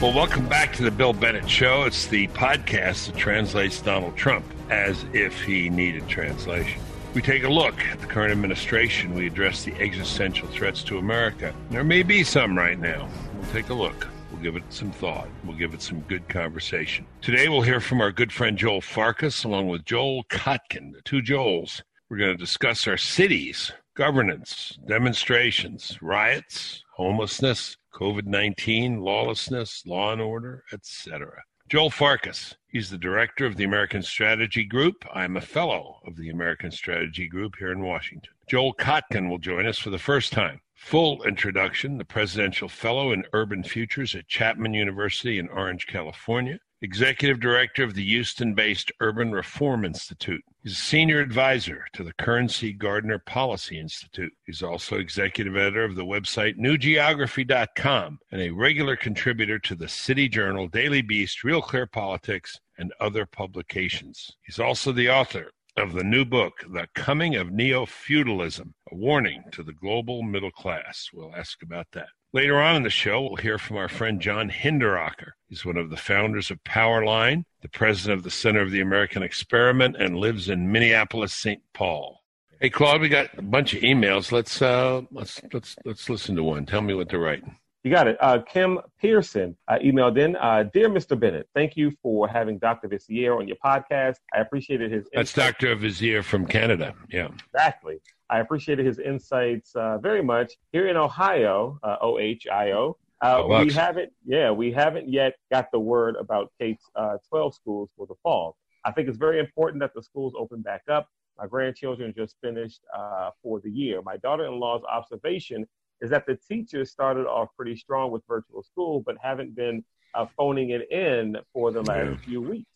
Well, welcome back to the Bill Bennett Show. It's the podcast that translates Donald Trump as if he needed translation. We take a look at the current administration. We address the existential threats to America. There may be some right now. We'll take a look. We'll give it some thought. We'll give it some good conversation. Today, we'll hear from our good friend Joel Farkas along with Joel Kotkin, the two Joels. We're going to discuss our cities, governance, demonstrations, riots, homelessness, COVID 19, lawlessness, law and order, etc. Joel Farkas. He's the director of the American Strategy Group. I'm a fellow of the American Strategy Group here in Washington. Joel Kotkin will join us for the first time. Full introduction the Presidential Fellow in Urban Futures at Chapman University in Orange, California. Executive Director of the Houston based Urban Reform Institute. He's a senior advisor to the Kem C. Gardner Policy Institute. He's also executive editor of the website newgeography.com and a regular contributor to the City Journal, Daily Beast, Real Clear Politics, and other publications. He's also the author of the new book, The Coming of Neo Feudalism, a warning to the global middle class. We'll ask about that. Later on in the show, we'll hear from our friend John Hinderaker. He's one of the founders of Powerline, the president of the Center of the American Experiment, and lives in Minneapolis, St. Paul. Hey, Claude, we got a bunch of emails. Let's uh, let's let's let's listen to one. Tell me what they're writing. You got it. Uh, Kim Pearson uh, emailed in, uh, dear Mr. Bennett, thank you for having Dr. Vizier on your podcast. I appreciated his. That's Dr. Vizier from Canada. Yeah, exactly. I appreciated his insights uh, very much. Here in Ohio, uh, OHIO, uh, oh, we haven't, yeah, we haven't yet got the word about Kate's uh, 12 schools for the fall. I think it's very important that the schools open back up. My grandchildren just finished uh, for the year. My daughter-in-law's observation is that the teachers started off pretty strong with virtual school, but haven't been uh, phoning it in for the last yeah. few weeks.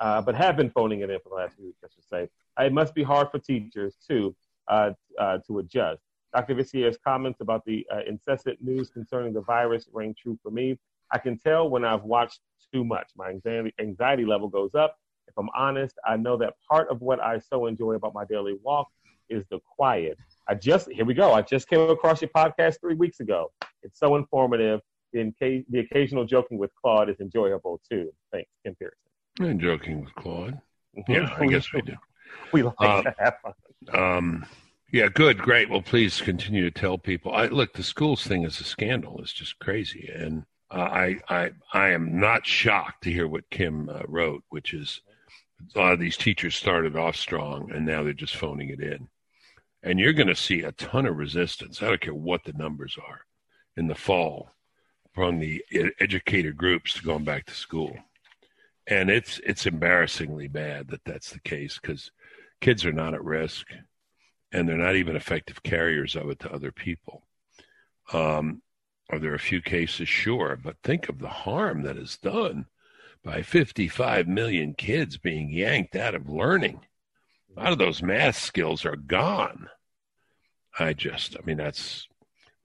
but have been phoning it in for the last few weeks, I should say. It must be hard for teachers too uh, uh, to adjust. Dr. Vizier's comments about the uh, incessant news concerning the virus ring true for me. I can tell when I've watched too much. My anxiety, anxiety level goes up. If I'm honest, I know that part of what I so enjoy about my daily walk is the quiet. I just, here we go. I just came across your podcast three weeks ago. It's so informative. The, the occasional joking with Claude is enjoyable too. Thanks, Kim Pearson. I'm joking with Claude. Yeah, I guess we do. We like uh, to have fun. Um, yeah, good, great. Well, please continue to tell people. I look, the schools thing is a scandal. It's just crazy, and uh, I, I, I am not shocked to hear what Kim uh, wrote, which is a lot of these teachers started off strong, and now they're just phoning it in. And you're going to see a ton of resistance. I don't care what the numbers are in the fall from the educator groups going back to school, and it's it's embarrassingly bad that that's the case because kids are not at risk and they're not even effective carriers of it to other people. Um, are there a few cases? Sure, but think of the harm that is done by 55 million kids being yanked out of learning. A lot of those math skills are gone. I just, I mean, that's,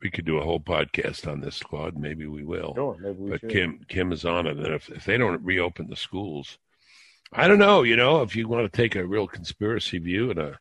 we could do a whole podcast on this, Claude. Maybe we will. Sure, maybe we but should. Kim, Kim is on it. And if, if they don't reopen the schools, I don't know. You know, if you want to take a real conspiracy view and a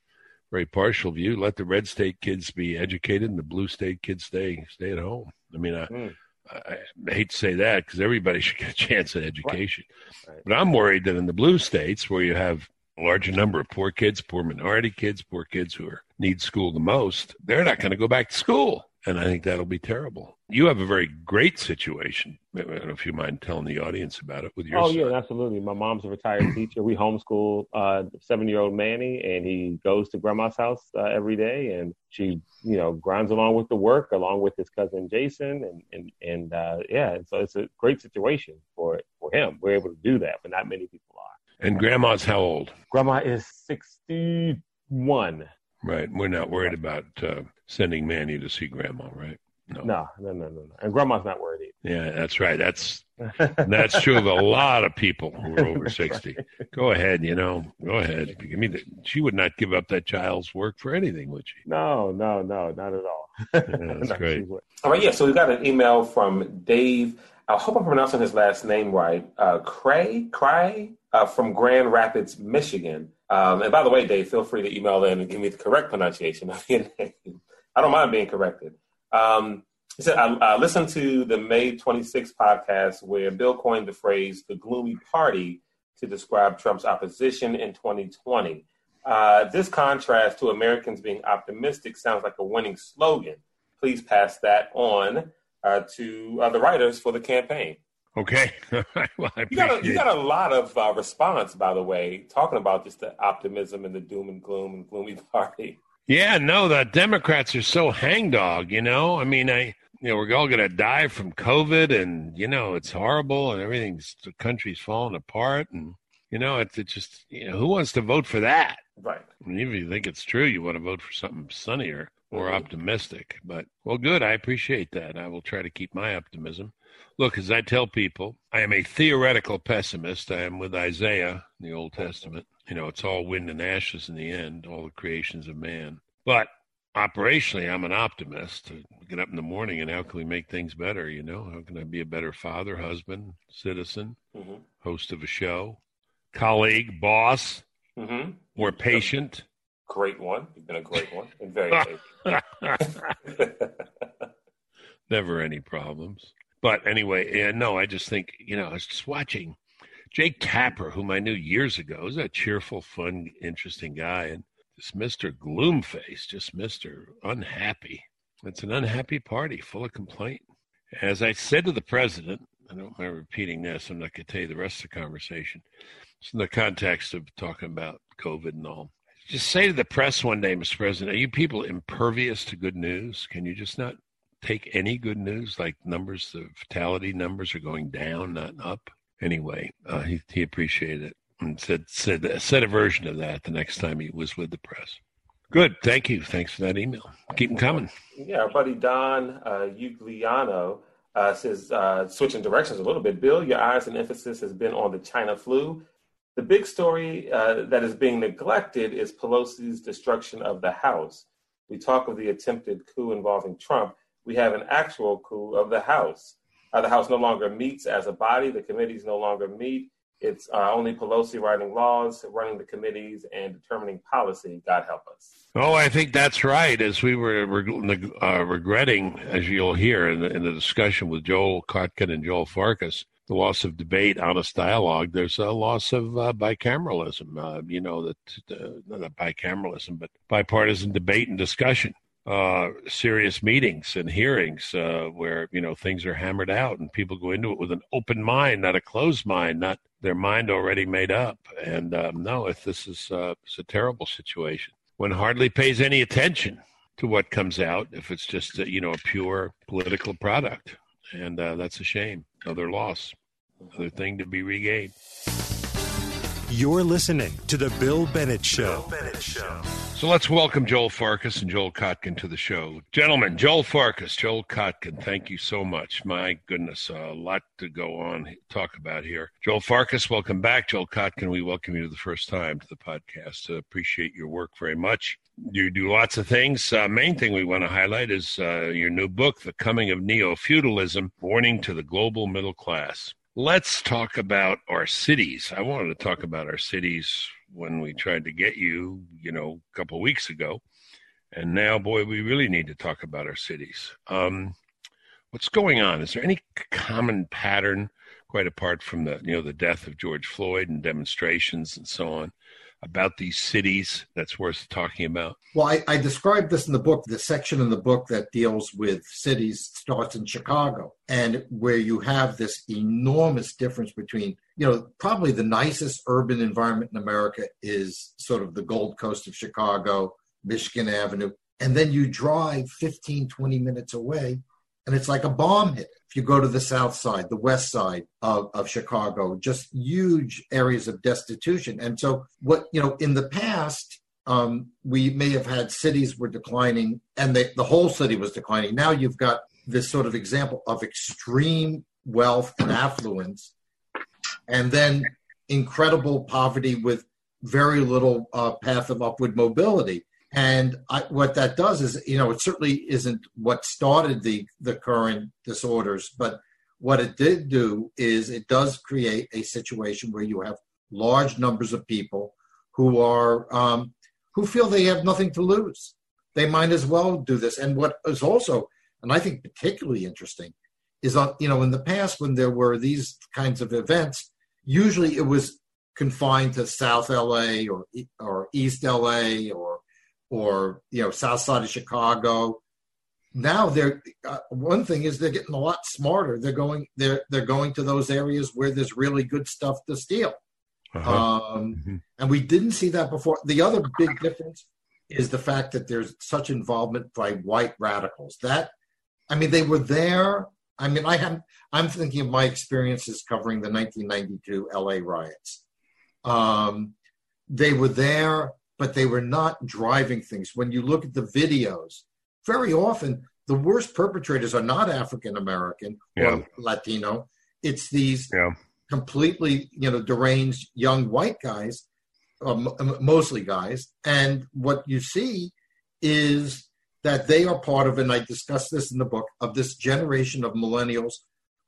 very partial view, let the red state kids be educated and the blue state kids stay stay at home. I mean, I, mm. I, I hate to say that because everybody should get a chance at education, right. Right. but I'm worried that in the blue states where you have a larger number of poor kids, poor minority kids, poor kids who are need school the most, they're not going to go back to school. And I think that'll be terrible. You have a very great situation. I don't know if you mind telling the audience about it with your. Oh son. yeah, absolutely. My mom's a retired teacher. We homeschool uh, seven-year-old Manny, and he goes to grandma's house uh, every day, and she, you know, grinds along with the work, along with his cousin Jason, and and and uh, yeah, and so it's a great situation for for him. We're able to do that, but not many people are. And grandma's how old? Grandma is sixty-one. Right. We're not worried about uh, sending Manny to see grandma, right? No. no, no, no, no, And grandma's not worried either. Yeah, that's right. That's that's true of a lot of people who are over sixty. Right. Go ahead, you know. Go ahead. Give me the, she would not give up that child's work for anything, would she? No, no, no, not at all. Yeah, that's no, great. All right, yeah. So we got an email from Dave. I hope I'm pronouncing his last name right. Uh, Cray, Cray, uh, from Grand Rapids, Michigan. Um, and by the way, Dave, feel free to email in and give me the correct pronunciation of your name. I don't mind being corrected. Um, He said, I, I listened to the May 26th podcast where Bill coined the phrase the gloomy party to describe Trump's opposition in 2020. Uh, this contrast to Americans being optimistic sounds like a winning slogan. Please pass that on uh, to uh, the writers for the campaign. Okay. well, you, got a, you, got a, lot of uh, response, by the way, talking about just the optimism and the doom and gloom and gloomy party. Yeah, no, the Democrats are so hangdog, you know? I mean, I you know, we're all going to die from COVID and, you know, it's horrible and everything's, the country's falling apart. And, you know, it's, it's just, you know, who wants to vote for that? Right. I mean, if you think it's true, you want to vote for something sunnier, more mm-hmm. optimistic. But, well, good. I appreciate that. I will try to keep my optimism. Look, as I tell people, I am a theoretical pessimist. I am with Isaiah in the Old Testament. You know, it's all wind and ashes in the end, all the creations of man. But operationally, I'm an optimist. I get up in the morning and how can we make things better? You know, how can I be a better father, husband, citizen, mm-hmm. host of a show, colleague, boss, mm-hmm. more patient? Great one. You've been a great one and very patient. Never any problems. But anyway, yeah, no, I just think, you know, I was just watching Jake Tapper, whom I knew years ago, is a cheerful, fun, interesting guy. And this Mr. Gloomface, just Mr. Unhappy. It's an unhappy party full of complaint. As I said to the president, I don't mind repeating this, I'm not going to tell you the rest of the conversation. It's in the context of talking about COVID and all. Just say to the press one day, Mr. President, are you people impervious to good news? Can you just not take any good news? Like numbers, the fatality numbers are going down, not up. Anyway, uh, he, he appreciated it and said said said a version of that the next time he was with the press. Good, thank you. Thanks for that email. Keep them coming. Yeah, our buddy Don uh, Ugliano uh, says, uh, switching directions a little bit. Bill, your eyes and emphasis has been on the China flu. The big story uh, that is being neglected is Pelosi's destruction of the House. We talk of the attempted coup involving Trump. We have an actual coup of the House. Uh, the House no longer meets as a body. The committees no longer meet. It's uh, only Pelosi writing laws, running the committees, and determining policy. God help us. Oh, I think that's right. As we were uh, regretting, as you'll hear in the, in the discussion with Joel Kotkin and Joel Farkas, the loss of debate, honest dialogue. There's a loss of uh, bicameralism. Uh, you know that uh, not bicameralism, but bipartisan debate and discussion uh, serious meetings and hearings uh, where you know things are hammered out and people go into it with an open mind, not a closed mind, not their mind already made up. And um, no, if this is uh, it's a terrible situation, one hardly pays any attention to what comes out if it's just you know a pure political product, and uh, that's a shame. Another loss, another thing to be regained. You're listening to The Bill Bennett Show. Bill Bennett Show. So let's welcome Joel Farkas and Joel Kotkin to the show. Gentlemen, Joel Farkas, Joel Kotkin, thank you so much. My goodness, a lot to go on, talk about here. Joel Farkas, welcome back. Joel Kotkin, we welcome you to the first time to the podcast. Uh, appreciate your work very much. You do lots of things. Uh, main thing we want to highlight is uh, your new book, The Coming of Neo Feudalism Warning to the Global Middle Class. Let's talk about our cities. I wanted to talk about our cities when we tried to get you, you know, a couple of weeks ago. And now, boy, we really need to talk about our cities. Um, what's going on? Is there any common pattern, quite apart from the, you know, the death of George Floyd and demonstrations and so on? About these cities that's worth talking about? Well, I, I described this in the book. The section in the book that deals with cities starts in Chicago, and where you have this enormous difference between, you know, probably the nicest urban environment in America is sort of the Gold Coast of Chicago, Michigan Avenue. And then you drive 15, 20 minutes away, and it's like a bomb hit. If you go to the south side, the west side of, of Chicago, just huge areas of destitution. And so, what, you know, in the past, um, we may have had cities were declining and they, the whole city was declining. Now you've got this sort of example of extreme wealth and affluence, and then incredible poverty with very little uh, path of upward mobility. And I, what that does is, you know, it certainly isn't what started the the current disorders, but what it did do is it does create a situation where you have large numbers of people who are um, who feel they have nothing to lose. They might as well do this. And what is also and I think particularly interesting, is on you know in the past when there were these kinds of events, usually it was confined to South LA or or East LA or or you know South Side of Chicago. Now they're uh, one thing is they're getting a lot smarter. They're going they're they're going to those areas where there's really good stuff to steal. Uh-huh. Um, mm-hmm. And we didn't see that before. The other big difference is the fact that there's such involvement by white radicals. That I mean, they were there. I mean, I have. I'm thinking of my experiences covering the 1992 LA riots. Um, they were there, but they were not driving things. When you look at the videos, very often the worst perpetrators are not African American yeah. or Latino. It's these yeah. completely, you know, deranged young white guys, uh, mostly guys. And what you see is that they are part of, and I discuss this in the book, of this generation of millennials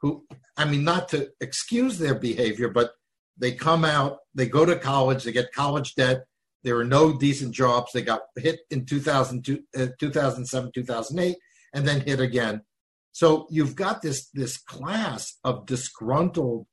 who, I mean, not to excuse their behavior, but they come out, they go to college, they get college debt. There were no decent jobs. They got hit in 2002, uh, 2007, 2008, and then hit again. So you've got this this class of disgruntled,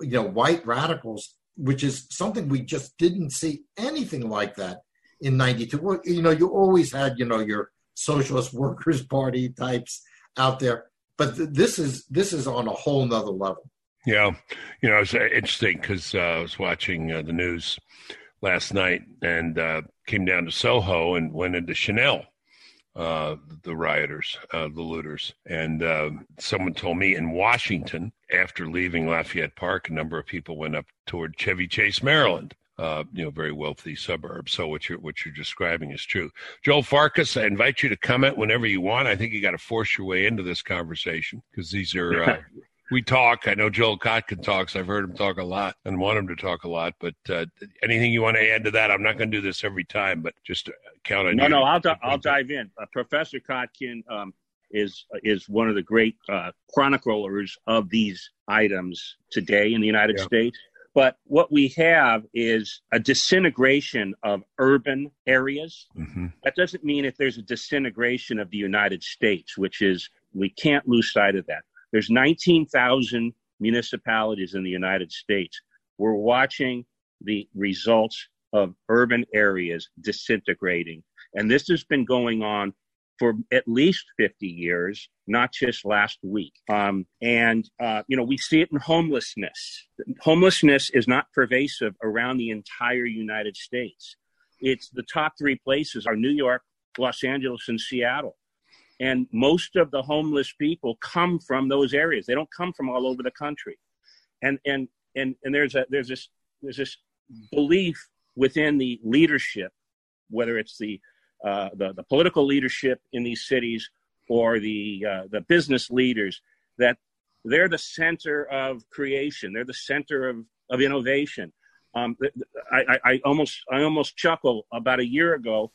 you know, white radicals, which is something we just didn't see anything like that in '92. You know, you always had, you know, your socialist workers party types out there, but th- this is this is on a whole nother level. Yeah, you know, it's interesting because uh, I was watching uh, the news last night and uh, came down to Soho and went into Chanel. Uh, the rioters, uh, the looters, and uh, someone told me in Washington, after leaving Lafayette Park, a number of people went up toward Chevy Chase, Maryland, uh, you know, very wealthy suburb. So what you're what you're describing is true. Joel Farkas, I invite you to comment whenever you want. I think you got to force your way into this conversation because these are uh, we talk. I know Joel Kotkin talks. I've heard him talk a lot and want him to talk a lot. But uh, anything you want to add to that? I'm not going to do this every time, but just count on no, you. No, no, I'll, I'll dive in. Uh, Professor Kotkin um, is is one of the great uh, chroniclers of these items today in the United yeah. States. But what we have is a disintegration of urban areas. Mm-hmm. That doesn't mean if there's a disintegration of the United States, which is we can't lose sight of that. There's 19,000 municipalities in the United States. We're watching the results of urban areas disintegrating. And this has been going on for at least 50 years, not just last week. Um, and, uh, you know, we see it in homelessness. Homelessness is not pervasive around the entire United States. It's the top three places are New York, Los Angeles, and Seattle. And most of the homeless people come from those areas. They don't come from all over the country. And and and and there's a there's this there's this belief within the leadership, whether it's the uh, the, the political leadership in these cities or the uh, the business leaders, that they're the center of creation. They're the center of of innovation. Um, I, I, almost I almost chuckle about a year ago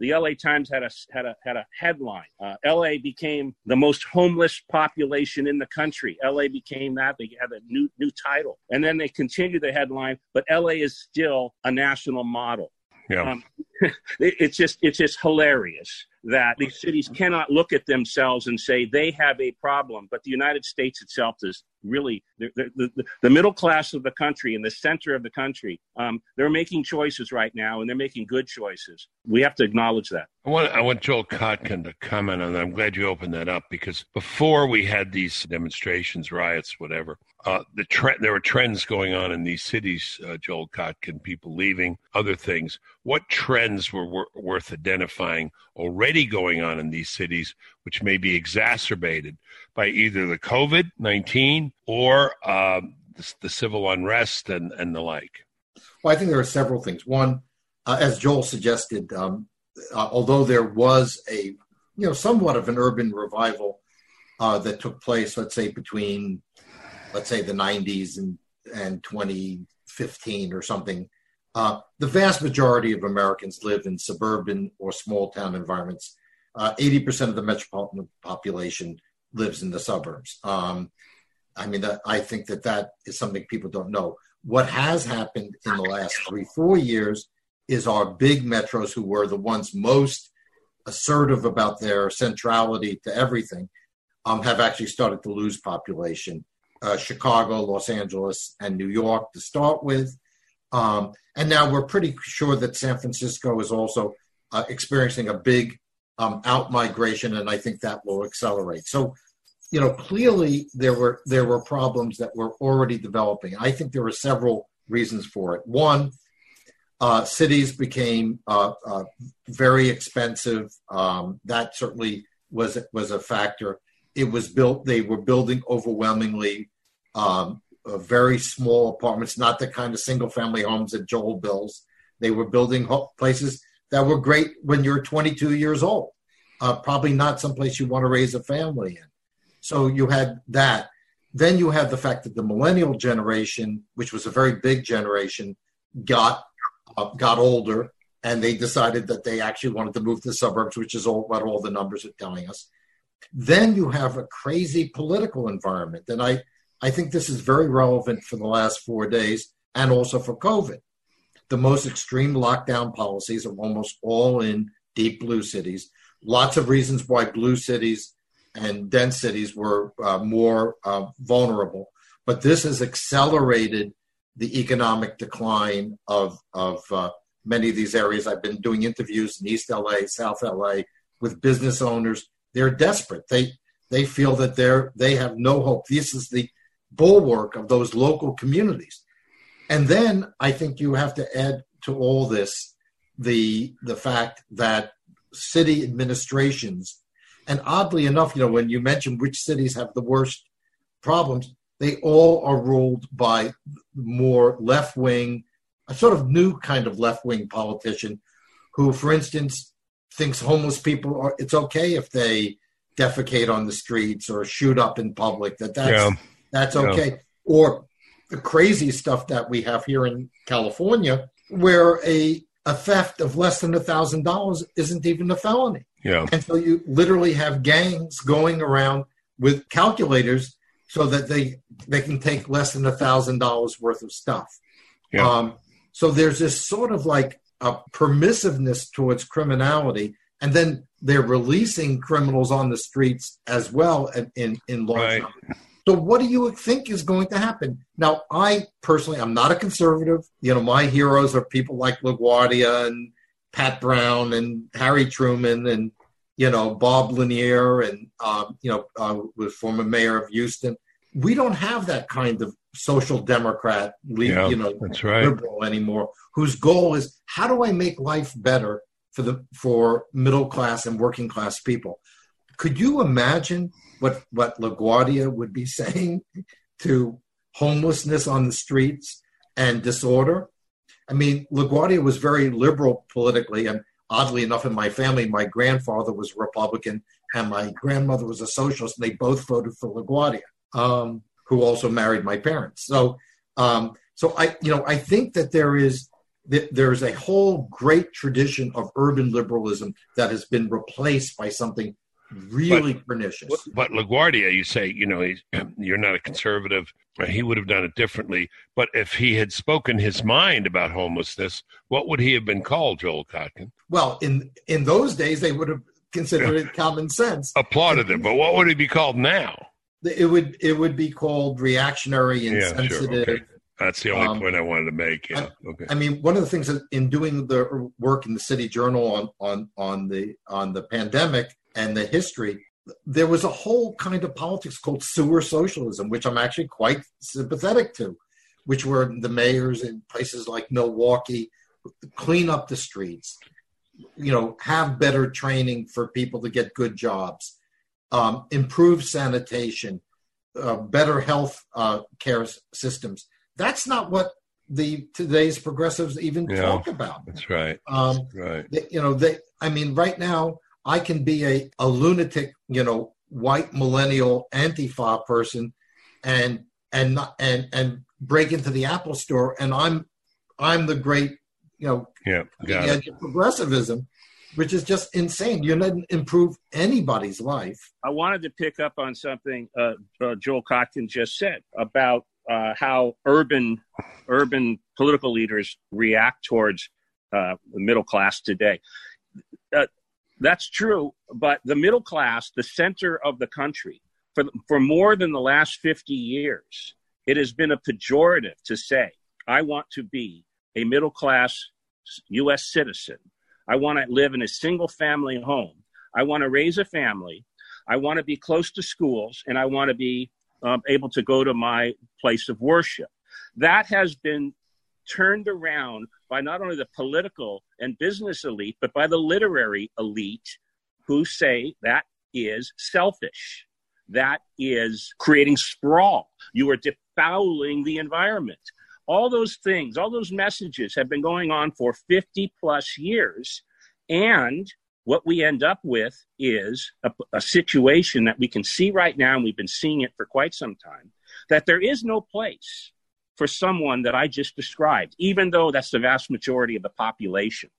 the LA Times had a had a had a headline. Uh, LA became the most homeless population in the country. LA became that. They had a new new title, and then they continued the headline. But LA is still a national model. Yeah. Um, it, it's just it's just hilarious that these cities cannot look at themselves and say they have a problem, but the United States itself is really the, the, the middle class of the country in the center of the country. Um, they're making choices right now, and they're making good choices. We have to acknowledge that. I want I want Joel Kotkin to comment on that. I'm glad you opened that up because before we had these demonstrations, riots, whatever, uh, the trend there were trends going on in these cities. Uh, Joel Kotkin, people leaving, other things. What trends were wor- worth identifying already going on in these cities, which may be exacerbated by either the COVID 19 or um, the, the, civil unrest and, and the like? Well, I think there are several things. One, uh, as Joel suggested, um, uh, although there was a you know somewhat of an urban revival uh, that took place, let's say between let's say the 90s and and 2015 or something. Uh, the vast majority of Americans live in suburban or small town environments. Uh, 80% of the metropolitan population lives in the suburbs. Um, I mean, that, I think that that is something people don't know. What has happened in the last three, four years is our big metros, who were the ones most assertive about their centrality to everything, um, have actually started to lose population. Uh, Chicago, Los Angeles, and New York to start with. Um, and now we're pretty sure that San Francisco is also uh, experiencing a big um, out migration, and I think that will accelerate. So, you know, clearly there were there were problems that were already developing. I think there were several reasons for it. One, uh, cities became uh, uh, very expensive. Um, that certainly was was a factor. It was built. They were building overwhelmingly um, very small apartments, not the kind of single family homes that Joel builds. They were building places that were great when you're 22 years old. Uh, probably not someplace you want to raise a family in. So you had that. Then you had the fact that the millennial generation, which was a very big generation, got uh, got older, and they decided that they actually wanted to move to the suburbs, which is all what all the numbers are telling us. Then you have a crazy political environment, and I I think this is very relevant for the last four days and also for COVID. The most extreme lockdown policies are almost all in deep blue cities. Lots of reasons why blue cities and dense cities were uh, more uh, vulnerable, but this has accelerated the economic decline of of uh, many of these areas. I've been doing interviews in East LA, South LA with business owners. They're desperate. They they feel that they're they have no hope. This is the bulwark of those local communities. And then I think you have to add to all this the the fact that city administrations, and oddly enough, you know, when you mention which cities have the worst problems, they all are ruled by more left wing, a sort of new kind of left wing politician who, for instance, thinks homeless people are it's okay if they defecate on the streets or shoot up in public, that that's yeah that's okay. Yeah. Or the crazy stuff that we have here in California, where a a theft of less than a thousand dollars isn't even a felony. Yeah. And so you literally have gangs going around with calculators so that they they can take less than a thousand dollars worth of stuff. Yeah. Um, so there's this sort of like a permissiveness towards criminality, and then they're releasing criminals on the streets as well in in large right. numbers. So what do you think is going to happen? Now, I personally, I'm not a conservative. You know, my heroes are people like LaGuardia and Pat Brown and Harry Truman and, you know, Bob Lanier and, um, you know, uh, was former mayor of Houston. We don't have that kind of social democrat, yeah, you know, that's right. liberal anymore, whose goal is how do I make life better for the for middle class and working class people? Could you imagine what what LaGuardia would be saying to homelessness on the streets and disorder. I mean, LaGuardia was very liberal politically, and oddly enough, in my family, my grandfather was a Republican and my grandmother was a socialist, and they both voted for LaGuardia, um, who also married my parents. So, um, so I, you know, I think that there is there is a whole great tradition of urban liberalism that has been replaced by something really but, pernicious. But LaGuardia, you say, you know, you're not a conservative. He would have done it differently. But if he had spoken his mind about homelessness, what would he have been called, Joel Kotkin? Well, in in those days, they would have considered it common sense. Applauded him. But what would he be called now? It would it would be called reactionary and yeah, sensitive. Sure. Okay. That's the only um, point I wanted to make. Yeah. I, okay. I mean, one of the things that in doing the work in the City Journal on on on the on the pandemic, and the history, there was a whole kind of politics called sewer socialism, which I'm actually quite sympathetic to, which were the mayors in places like Milwaukee clean up the streets, you know, have better training for people to get good jobs, um, improve sanitation, uh, better health uh, care systems. That's not what the today's progressives even yeah, talk about. That's right. Um, that's right. They, you know, they. I mean, right now I can be a, a lunatic, you know, white millennial antifa person and and not, and and break into the Apple store and I'm I'm the great, you know, yeah, edge of progressivism, which is just insane. You didn't improve anybody's life. I wanted to pick up on something uh, uh, Joel Kotkin just said about uh, how urban urban political leaders react towards uh, the middle class today. That's true. But the middle class, the center of the country, for, for more than the last 50 years, it has been a pejorative to say, I want to be a middle class U.S. citizen. I want to live in a single family home. I want to raise a family. I want to be close to schools and I want to be um, able to go to my place of worship. That has been turned around by not only the political and business elite, but by the literary elite who say that is selfish. That is creating sprawl. You are defouling the environment. All those things, all those messages have been going on for 50 plus years. And what we end up with is a, a, situation that we can see right now, and we've been seeing it for quite some time, that there is no place for someone that I just described, even though that's the vast majority of the population.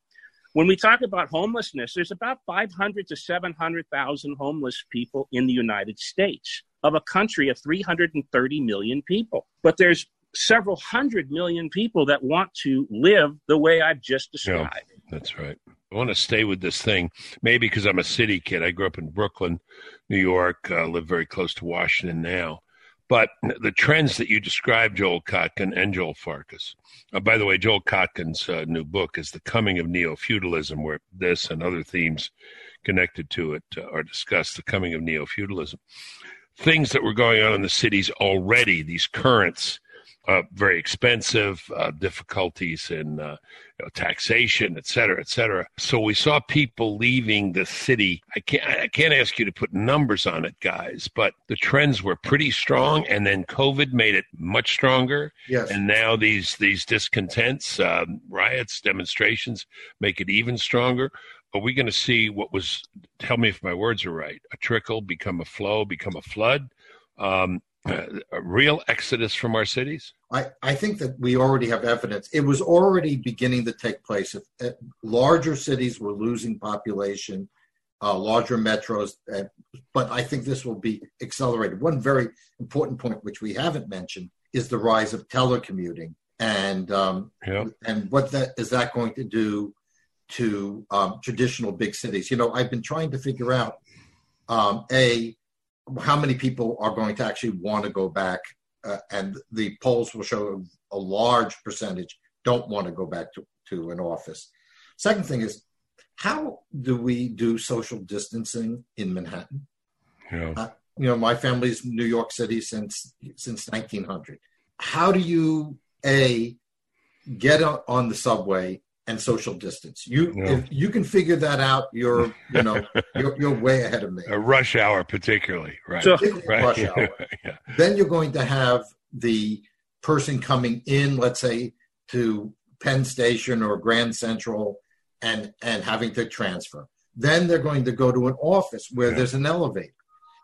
When we talk about homelessness, there's about 500 to 700,000 homeless people in the United States of a country of 330 million people. But there's several hundred million people that want to live the way I've just described. Yeah, that's right. I want to stay with this thing, maybe because I'm a city kid. I grew up in Brooklyn, New York, uh, live very close to Washington now. But the trends that you described, Joel Kotkin and Joel Farkas. Uh, by the way, Joel Kotkin's uh, new book is The Coming of Neo Feudalism, where this and other themes connected to it uh, are discussed. The Coming of Neo Feudalism. Things that were going on in the cities already, these currents uh, very expensive, uh, difficulties in uh, you know, taxation, et cetera, et cetera. So we saw people leaving the city. I can't, I can't ask you to put numbers on it, guys, but the trends were pretty strong, and then COVID made it much stronger. Yes. And now these these discontents, um, riots, demonstrations make it even stronger. Are we going to see what was? Tell me if my words are right. A trickle become a flow, become a flood. Um, a real exodus from our cities? I, I think that we already have evidence. It was already beginning to take place. If, if larger cities were losing population, uh, larger metros, uh, but I think this will be accelerated. One very important point, which we haven't mentioned, is the rise of telecommuting, and um, and what that is that going to do to um, traditional big cities? You know, I've been trying to figure out um, a how many people are going to actually want to go back, uh, and the polls will show a large percentage don't want to go back to, to an office. Second thing is, how do we do social distancing in Manhattan? Yeah. Uh, you know, my family's New York City since since 1900. How do you a get on the subway and social distance. You yeah. if you can figure that out, you're you know you're, you're way ahead of me. A rush hour, particularly, right? So, right. Rush hour. yeah. Then you're going to have the person coming in, let's say, to Penn Station or Grand Central, and and having to transfer. Then they're going to go to an office where yeah. there's an elevator,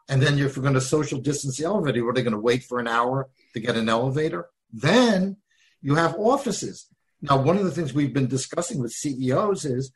and then if you're going to social distance the elevator, are they going to wait for an hour to get an elevator? Then you have offices now, one of the things we've been discussing with CEOs is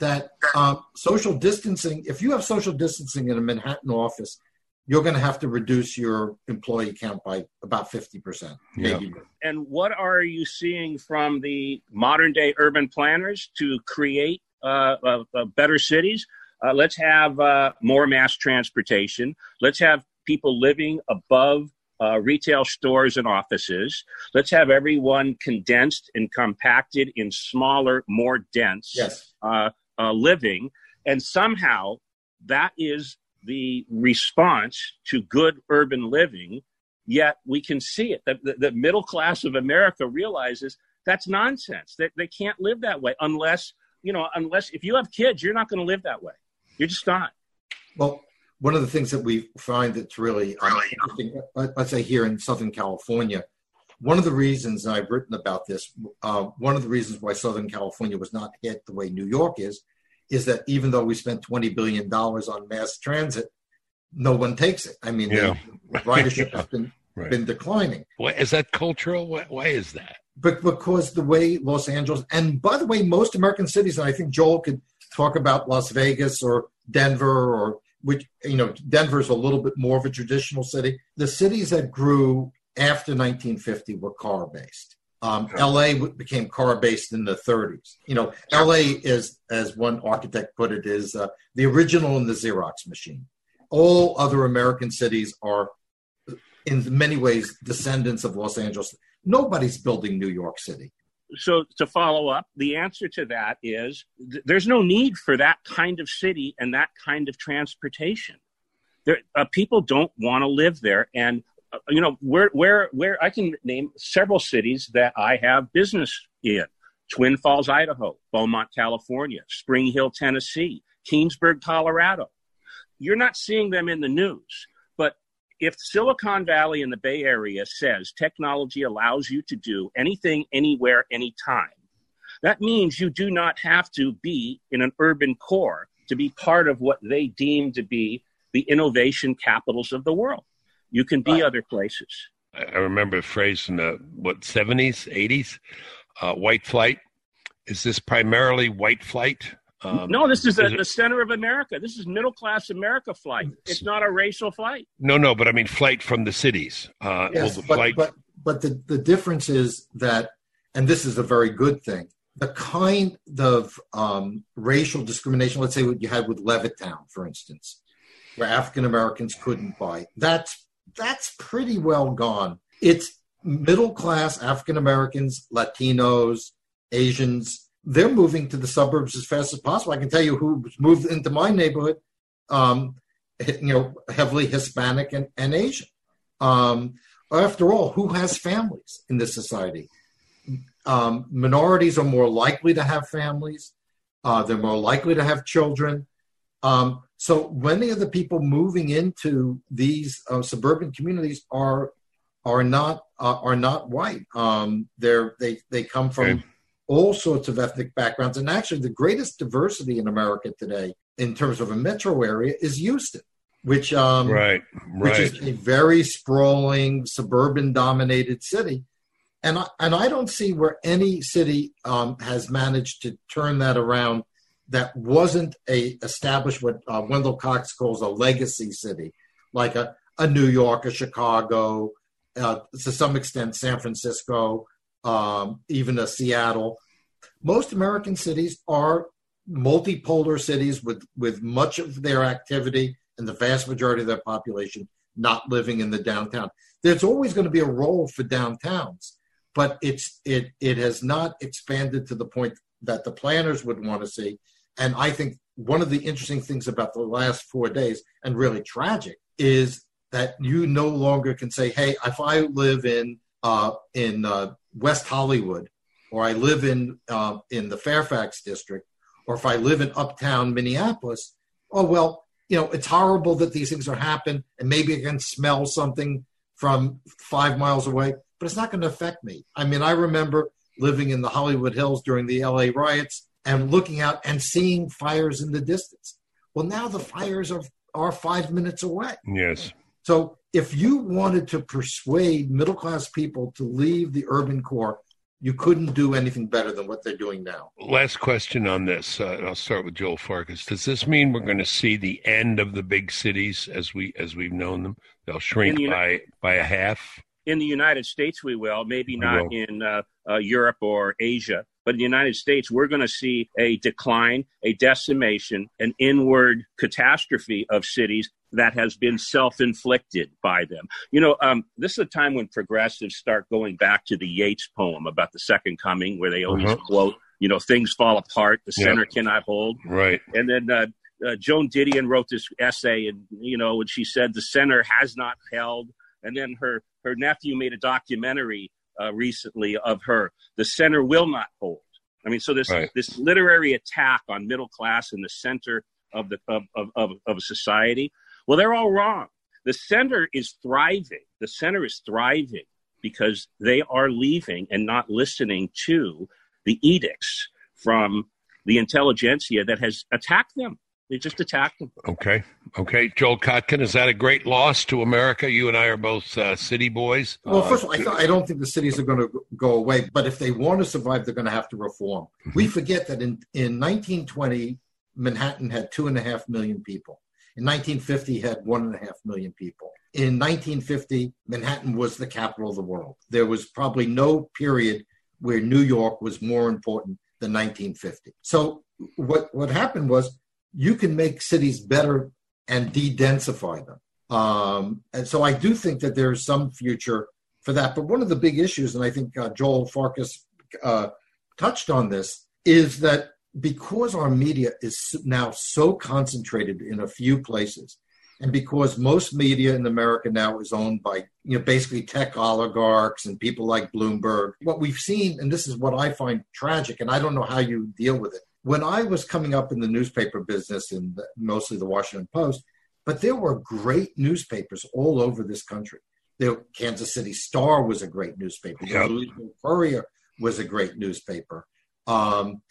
that um, social distancing, if you have social distancing in a Manhattan office, you're going to have to reduce your employee count by about 50%. Yeah. And what are you seeing from the modern day urban planners to create uh, uh, uh, better cities? Uh, let's have uh, more mass transportation. Let's have people living above uh, retail stores and offices. Let's have everyone condensed and compacted in smaller, more dense yes. uh, uh, living. And somehow that is the response to good urban living. Yet we can see it. The, the, the middle class of America realizes that's nonsense. That they, they can't live that way unless, you know, unless if you have kids, you're not going to live that way. You're just not. Well, one of the things that we find that's really um, interesting, let's say here in Southern California, one of the reasons I've written about this, uh, one of the reasons why Southern California was not hit the way New York is, is that even though we spent $20 billion on mass transit, no one takes it. I mean, yeah. the ridership has been, right. been declining. Is that cultural? Why, why is that? But because the way Los Angeles, and by the way, most American cities, and I think Joel could talk about Las Vegas or Denver or which you know Denver's a little bit more of a traditional city. The cities that grew after 1950 were car based, Um, LA became car based in the 30s. You know, LA is, as one architect put it, is uh, the original in the Xerox machine. All other American cities are, in many ways, descendants of Los Angeles. Nobody's building New York City. So, to follow up, the answer to that is th- there's no need for that kind of city and that kind of transportation. There, uh, people don't want to live there. And you know where where where I can name several cities that I have business in: Twin Falls, Idaho; Beaumont, California; Spring Hill, Tennessee; Keenesburg, Colorado. You're not seeing them in the news, if Silicon Valley and the Bay Area says technology allows you to do anything, anywhere, anytime, that means you do not have to be in an urban core to be part of what they deem to be the innovation capitals of the world. You can be right. other places. I remember a phrase in the what seventies, eighties, uh, white flight. Is this primarily white flight? Um, no, this is, is a, the center of America. This is middle class America flight. It's not a racial flight. No, no, but I mean flight from the cities. Uh, yes, but, flight... but but the the difference is that, and this is a very good thing. The kind of um, racial discrimination, let's say what you had with Levittown, for instance, where African Americans couldn't buy, that's that's pretty well gone. It's middle class African Americans, Latinos, Asians. They're moving to the suburbs as fast as possible. I can tell you who's moved into my neighborhood, um, you know, heavily Hispanic and, and Asian. Um, after all, who has families in this society? Um, minorities are more likely to have families. Uh, they're more likely to have children. Um, so many of the people moving into these uh, suburban communities are are not uh, are not white. Um, they're they they come from okay. All sorts of ethnic backgrounds, and actually, the greatest diversity in America today, in terms of a metro area, is Houston, which um, right, right. which is a very sprawling suburban dominated city. And I, and I don't see where any city um, has managed to turn that around that wasn't a established what uh, Wendell Cox calls a legacy city, like a, a New York, a Chicago, uh, to some extent San Francisco, um, even a Seattle. Most American cities are multipolar cities with, with much of their activity and the vast majority of their population not living in the downtown. There's always going to be a role for downtowns, but it's it it has not expanded to the point that the planners would want to see. And I think one of the interesting things about the last four days, and really tragic, is that you no longer can say, "Hey, if I live in uh, in uh, West Hollywood, or I live in uh, in the Fairfax district, or if I live in Uptown Minneapolis, oh well, you know, it's horrible that these things are happening, and maybe I can smell something from five miles away, but it's not going to affect me. I mean, I remember living in the Hollywood Hills during the LA riots and looking out and seeing fires in the distance. Well, now the fires are, are five minutes away. Yes. So if you wanted to persuade middle class people to leave the urban core, you couldn't do anything better than what they're doing now. Last question on this. Uh, I'll start with Joel Farkas. Does this mean we're going to see the end of the big cities as we as we've known them? They'll shrink the, by by a half. In the United States, we will. Maybe not will. in uh, uh, Europe or Asia. But in the United States, we're going to see a decline, a decimation, an inward catastrophe of cities that has been self inflicted by them. You know, um, this is a time when progressives start going back to the Yeats poem about the second coming, where they always uh-huh. quote, you know, things fall apart, the center yeah. cannot hold. Right. And then uh, uh, Joan Didion wrote this essay, and, you know, when she said the center has not held. And then her, her nephew made a documentary uh, recently of her. The center will not hold. I mean, so this right. this literary attack on middle class in the center of the of, of, of, of society. Well, they're all wrong. The center is thriving. The center is thriving because they are leaving and not listening to the edicts from the intelligentsia that has attacked them. They just attacked them. Okay. Okay. Joel Kotkin, is that a great loss to America? You and I are both uh, city boys. Well, first of all, I, th- I, don't think the cities are going to go away, but if they want to survive, they're going to have to reform. Mm-hmm. We forget that in, in 1920, Manhattan had two and a half million people. In 1950, had one and a half million people. In 1950, Manhattan was the capital of the world. There was probably no period where New York was more important than 1950. So what what happened was you can make cities better and de-densify them. Um, and so I do think that there's some future for that. But one of the big issues, and I think uh, Joel Farkas uh, touched on this, is that because our media is now so concentrated in a few places, and because most media in America now is owned by you know basically tech oligarchs and people like Bloomberg, what we've seen, and this is what I find tragic, and I don't know how you deal with it. When I was coming up in the newspaper business, in the, mostly the Washington Post, but there were great newspapers all over this country. The Kansas City Star was a great newspaper. The Louisville Courier was a great newspaper. Um,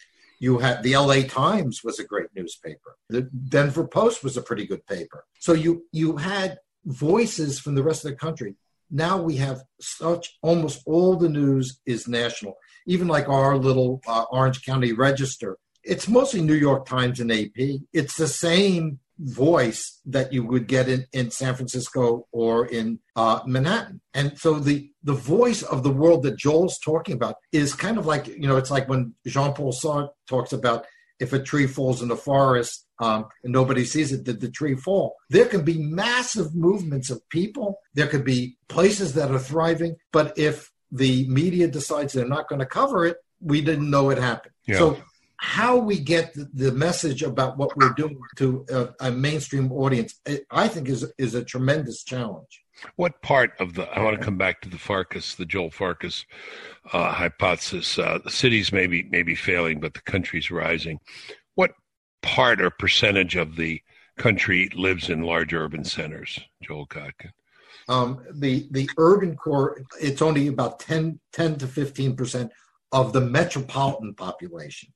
you had the LA Times was a great newspaper. The Denver Post was a pretty good paper. So you you had voices from the rest of the country. Now we have such almost all the news is national. Even like our little uh, Orange County Register, it's mostly New York Times and AP. It's the same voice that you would get in, in San Francisco or in uh, Manhattan. And so the the voice of the world that Joel's talking about is kind of like, you know, it's like when Jean Paul Sartre talks about if a tree falls in the forest um, and nobody sees it, did the tree fall? There can be massive movements of people. There could be places that are thriving. But if the media decides they're not going to cover it, we didn't know it happened. Yeah. So how we get the, the, message about what we're doing to a, a, mainstream audience, I think is is a tremendous challenge. What part of the? I want to come back to the Farkas, the Joel Farkas uh, hypothesis. Uh, the cities may be, may be failing, but the country's rising. What part or percentage of the country lives in large urban centers, Joel Kotkin? Um, the the urban core, it's only about 10, 10 to fifteen percent of the metropolitan population.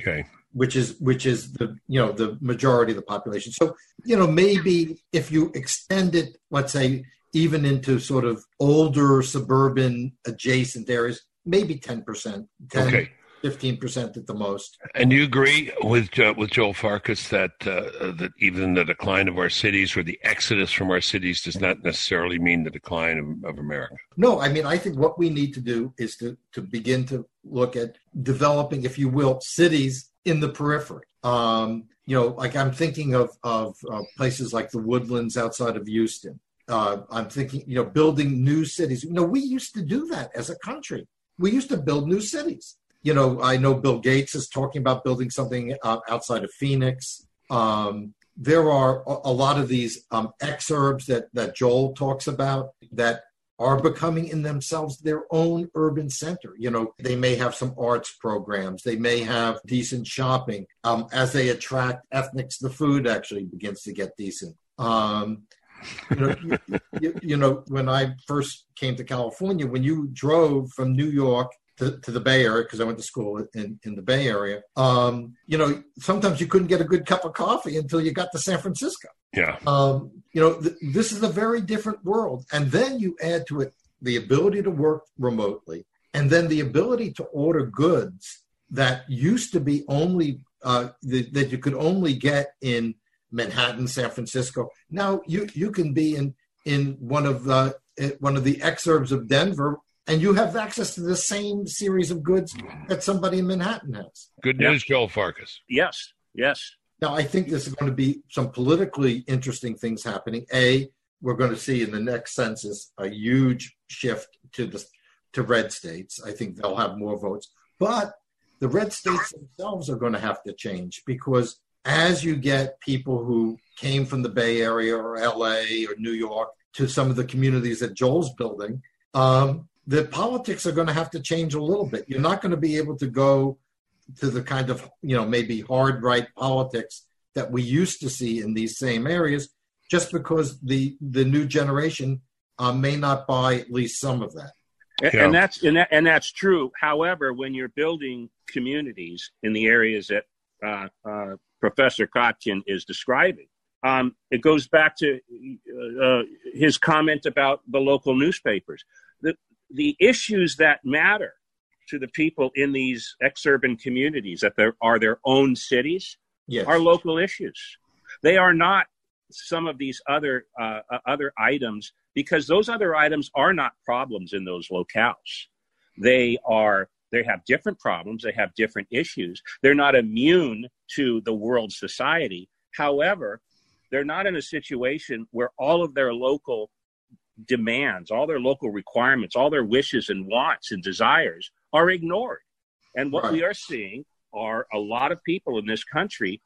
Okay. Which is which is the you know the majority of the population. So you know maybe if you extend it, let's say even into sort of older suburban adjacent areas, maybe ten percent. Okay. 15% at the most. And you agree with uh, with Joel Farkas that uh, that even the decline of our cities or the exodus from our cities does not necessarily mean the decline of, of America? No, I mean I think what we need to do is to to begin to look at developing, if you will, cities in the periphery. Um, you know, like I'm thinking of of uh, places like the Woodlands outside of Houston. Uh, I'm thinking, you know, building new cities. You know, we used to do that as a country. We used to build new cities you know, I know Bill Gates is talking about building something uh, outside of Phoenix. Um, there are a, lot of these um, exurbs that, that Joel talks about that are becoming in themselves their own urban center. You know, they may have some arts programs, they may have decent shopping. Um, as they attract ethnics, the food actually begins to get decent. Um, you, know, you, you, you know, when I first came to California, when you drove from New York to, to the Bay Area because I went to school in, in the Bay Area. Um, you know, sometimes you couldn't get a good cup of coffee until you got to San Francisco. Yeah. Um, you know, th- this is a very different world. And then you add to it the ability to work remotely and then the ability to order goods that used to be only uh, the, that you could only get in Manhattan, San Francisco. Now you you can be in in one of the one of the exurbs of Denver and you have access to the same series of goods that somebody in Manhattan has. Good news, Joel Farkas. Yes, yes. Now, I think there's going to be some politically interesting things happening. A, we're going to see in the next census a huge shift to the to red states. I think they'll have more votes, but the red states themselves are going to have to change because as you get people who came from the Bay Area or LA or New York to some of the communities that Joel's building, um, the politics are going to have to change a little bit. You're not going to be able to go to the kind of, you know, maybe hard right politics that we used to see in these same areas just because the the new generation uh, may not buy at least some of that. And, yeah. and that's and, that, and that's true. However, when you're building communities in the areas that uh, uh, Professor Kotkin is describing, um, it goes back to uh, uh, his comment about the local newspapers. The, the issues that matter to the people in these exurban communities that there are their own cities yes. are local issues. They are not some of these other uh, uh, other items because those other items are not problems in those locales. They are They have different problems, they have different issues. They're not immune to the world society. However, they're not in a situation where all of their local demands, all their local requirements, all their wishes and wants and desires are ignored. And what right. we are seeing are a lot of people in this country.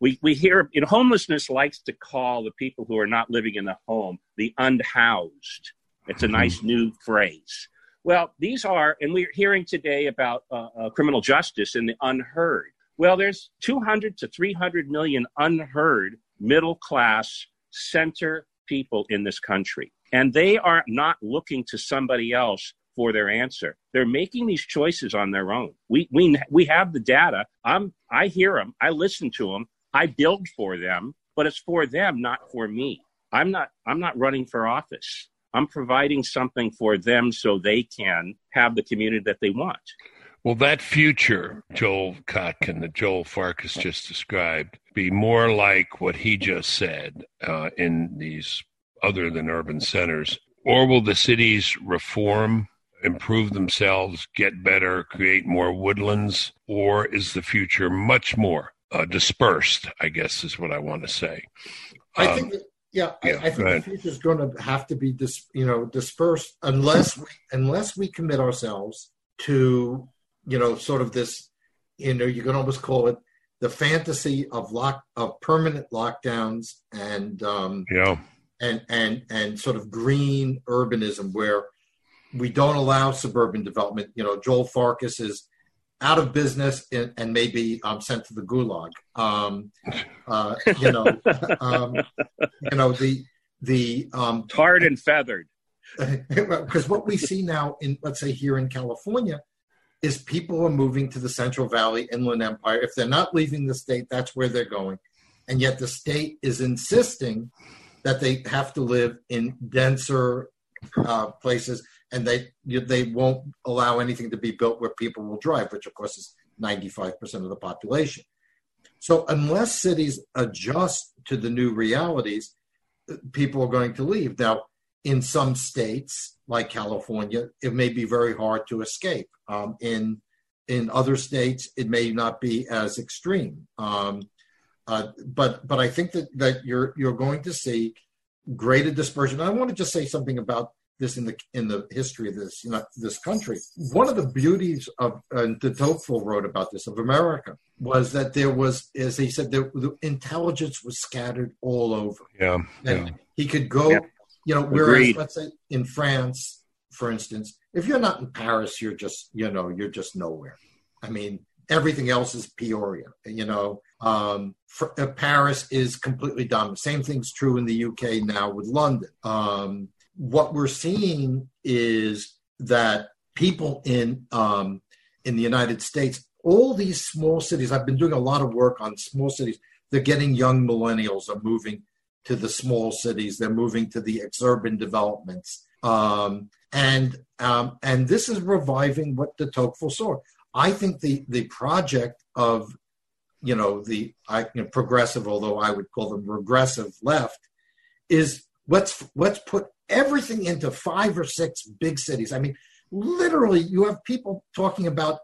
We, we hear, you know, homelessness likes to call the people who are not living in the home the unhoused. It's a nice new phrase. Well, these are, and we're hearing today about uh, uh, criminal justice and the unheard. Well, there's 200 to 300 million unheard middle class center people in this country. And they are not looking to somebody else for their answer. They're making these choices on their own. We, we, we have the data. I'm, I hear them. I listen to them. I build for them, but it's for them, not for me. I'm not, I'm not running for office. I'm providing something for them so they can have the community that they want. Will that future, Joel Kotkin, that Joel Farkas just described, be more like what he just said uh, in these other than urban centers? Or will the cities reform, improve themselves, get better, create more woodlands? Or is the future much more uh, dispersed, I guess is what I want to say? I um, think that, yeah, yeah, I, I think the future is going to have to be dis, you know dispersed unless we, unless we commit ourselves to you know, sort of this, you know, you can almost call it the fantasy of lock of permanent lockdowns and um, yeah, and and and sort of green urbanism where we don't allow suburban development. You know, Joel Farkas is out of business and, and maybe um, sent to the gulag. Um, uh, you know, um, you know the the um, tarred and feathered. Because what we see now in let's say here in California is people are moving to the Central Valley Inland Empire. If they're not leaving the state, that's where they're going. And yet the state is insisting that they have to live in denser uh, places and they they won't allow anything to be built where people will drive, which of course is 95% of the population. So unless cities adjust to the new realities, people are going to leave. Now, in some states like California, it may be very hard to escape. Um, in in other states, it may not be as extreme. Um, uh, but but I think that that you're you're going to see greater dispersion. I want to just say something about this in the in the history of this you know, this country. One of the beauties of and de Tocqueville wrote about this of America was that there was, as he said, the, the intelligence was scattered all over. Yeah, and yeah. he could go. Yeah you know, whereas Agreed. let's say in France, for instance, if you're not in Paris, you're just, you know, you're just nowhere. I mean, everything else is Peoria. You know, um, for, uh, Paris is completely dominant. Same thing's true in the UK now with London. Um, what we're seeing is that people in um, in the United States, all these small cities. I've been doing a lot of work on small cities. They're getting young millennials are moving to the small cities. They're moving to the exurban developments. Um, and um, and this is reviving what de Tocqueville saw. I think the the project of you know the I, you know, progressive, although I would call them regressive left, is let's let's put everything into five or six big cities. I mean, literally, you have people talking about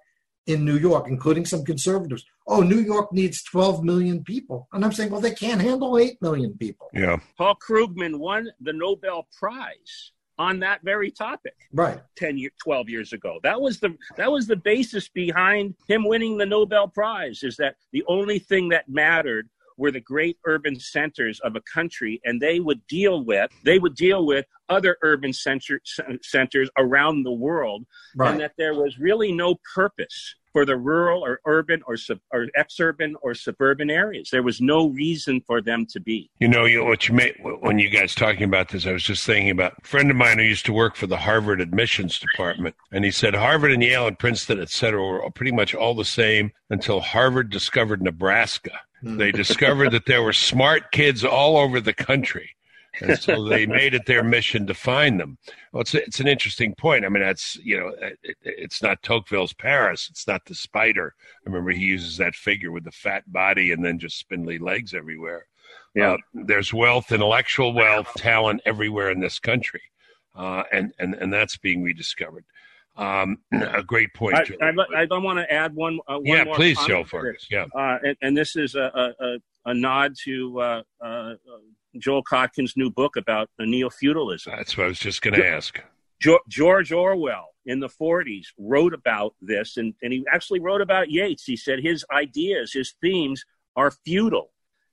in New York, including some conservatives. Oh, New York needs 12 million people. And I'm saying, well, they can't handle 8 million people. Yeah. Paul Krugman won the Nobel Prize on that very topic. Right. 10 year, 12 years ago. That was the that was the basis behind him winning the Nobel Prize is that the only thing that mattered were the great urban centers of a country and they would deal with they would deal with other urban center, centers around the world right. and that there was really no purpose for the rural or urban or, sub, or exurban or suburban areas. There was no reason for them to be. You know, you, what you made when you guys talking about this, I was just thinking about a friend of mine who used to work for the Harvard admissions department, and he said Harvard and Yale and Princeton, et cetera, were pretty much all the same until Harvard discovered Nebraska. Hmm. They discovered that there were smart kids all over the country and so they made it their mission to find them. Well, it's it's an interesting point. I mean, that's you know, it, it's not Tocqueville's Paris. It's not the spider. I remember he uses that figure with the fat body and then just spindly legs everywhere. Yeah, uh, there's wealth, intellectual wealth, talent everywhere in this country, uh, and and and that's being rediscovered. Um, a great point. I, I, I, want to add one. Uh, one yeah, please, Joe Farkas. Yeah, uh, and, and, this is a, a, a nod to uh, uh, Joel Kotkin's new book about neo feudalism. That's what I was just going to ask. George Orwell in the 40s wrote about this, and, and he actually wrote about Yeats. He said his ideas, his themes are feudal.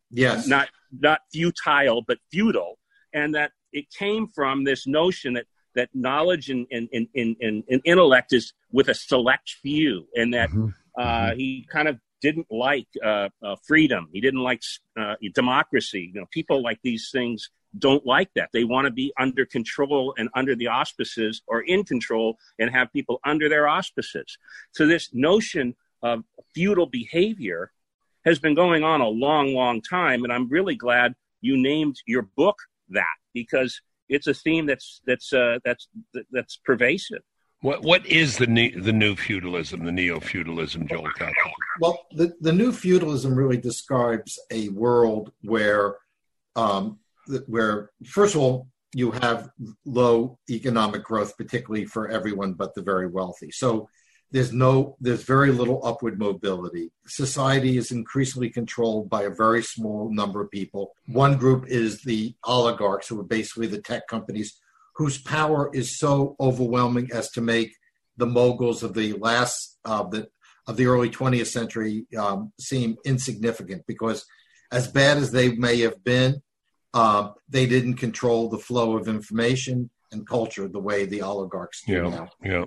Yes. Not, not futile, but feudal. And that it came from this notion that, that knowledge and, and, and, and, and intellect is with a select few, and that mm-hmm. Uh, mm-hmm. he kind of didn't like uh, uh, freedom. He didn't like uh, democracy. You know, people like these things don't like that. They want to be under control and under the auspices or in control and have people under their auspices. So this notion of feudal behavior has been going on a long, long time. And I'm really glad you named your book that because it's a theme that's, that's, uh, that's, that's pervasive. What what is the ne- the new feudalism, the neo feudalism, Joel Kotkin? Well, the, the new feudalism really describes a world where um, where first of all you have low economic growth, particularly for everyone but the very wealthy. So there's no there's very little upward mobility. Society is increasingly controlled by a very small number of people. One group is the oligarchs, who are basically the tech companies, whose power is so overwhelming as to make the moguls of the last uh, the of the early 20th century um, seem insignificant because as bad as they may have been uh, they didn't control the flow of information and culture the way the oligarchs do yeah, now. Yeah.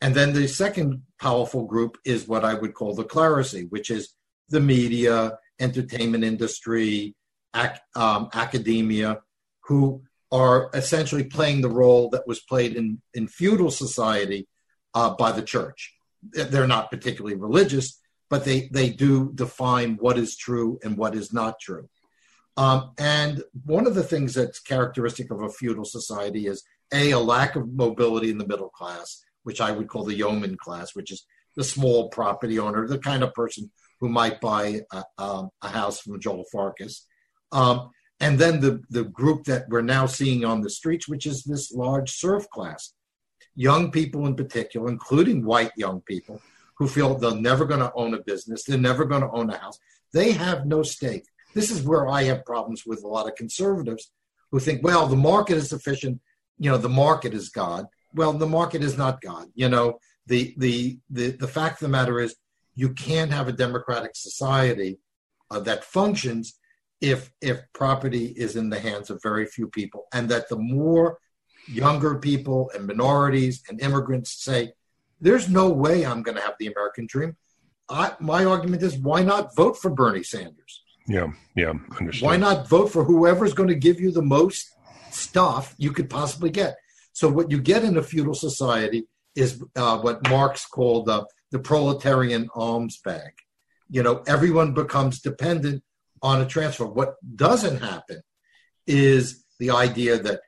And then the second powerful group is what I would call the clerisy, which is the media, entertainment industry, ac- um, academia, who are essentially playing the role that was played in, in feudal society uh, by the church. They're not particularly religious, but they, they do define what is true and what is not true. Um, and one of the things that's characteristic of a feudal society is a a lack of mobility in the middle class, which I would call the yeoman class, which is the small property owner, the kind of person who might buy a, um, a house from Joel Farkas. Um, and then the, the group that we're now seeing on the streets, which is this large serf class. Young people in particular, including white young people, who feel they're never going to own a business, they're never going to own a house. They have no stake. This is where I have problems with a lot of conservatives who think, well, the market is sufficient. You know, the market is God. Well, the market is not God. You know, the the the the fact of the matter is, you can't have a democratic society uh, that functions if if property is in the hands of very few people, and that the more younger people and minorities and immigrants say, "There's no way I'm going to have the American dream." I, my argument is, why not vote for Bernie Sanders? Yeah, yeah, understand. Why not vote for whoever's going to give you the most stuff you could possibly get? So what you get in a feudal society is uh, what Marx called uh, the proletarian alms bag. You know, everyone becomes dependent on a transfer. What doesn't happen is the idea that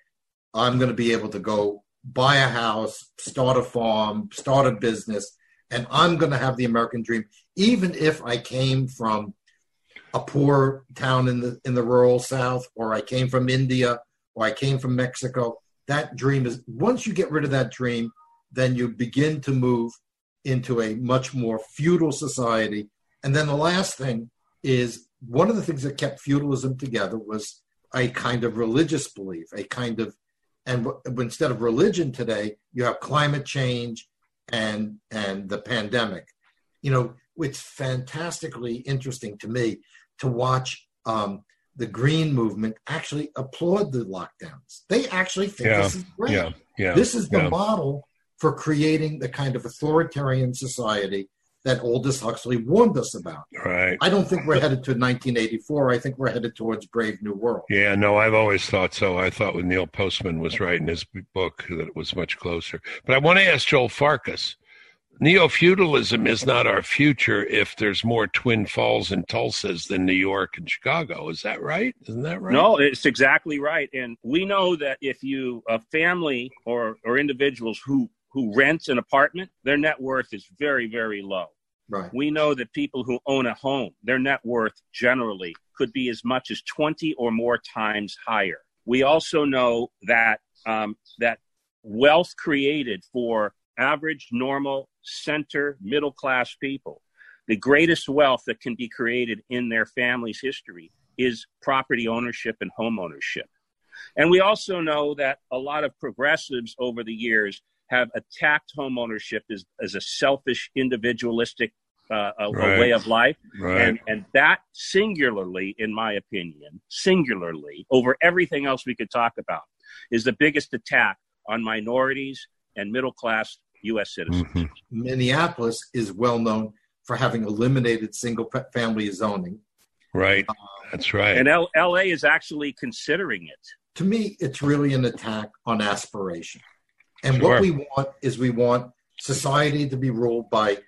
I'm going to be able to go buy a house, start a farm, start a business, and I'm going to have the American dream, even if I came from a poor town in the in the rural south or I came from India or I came from Mexico that dream is once you get rid of that dream then you begin to move into a much more feudal society and then the last thing is one of the things that kept feudalism together was a kind of religious belief a kind of and instead of religion today you have climate change and and the pandemic you know it's fantastically interesting to me to watch um, the Green movement actually applaud the lockdowns. They actually think yeah, this is great. Yeah, yeah, this is the model for creating the kind of authoritarian society that Aldous Huxley warned us about. Right. I don't think we're headed to 1984. I think we're headed towards Brave New World. Yeah, no, I've always thought so. I thought when Neil Postman was writing his book that it was much closer. But I want to ask Joel Farkas neo feudalism is not our future if there's more Twin Falls and Tulsas than New York and Chicago. Is that right? Isn't that right? No, it's exactly right. And we know that if you a family or or individuals who who rents an apartment, their net worth is very very low. Right. We know that people who own a home, their net worth generally could be as much as 20 or more times higher. We also know that um, that wealth created for average, normal, center, middle class people. The greatest wealth that can be created in their family's history is property ownership and home ownership. And we also know that a lot of progressives over the years have attacked homeownership as, as a selfish, individualistic uh, a, right. a, way of life. Right. And, and that singularly, in my opinion, singularly over everything else we could talk about, is the biggest attack on minorities and middle class U.S. citizens. Mm-hmm. Minneapolis is well known for having eliminated single family zoning. Right. Uh, That's right. And L- LA is actually considering it. To me, it's really an attack on aspiration. And sure. what we want is we want society to be ruled by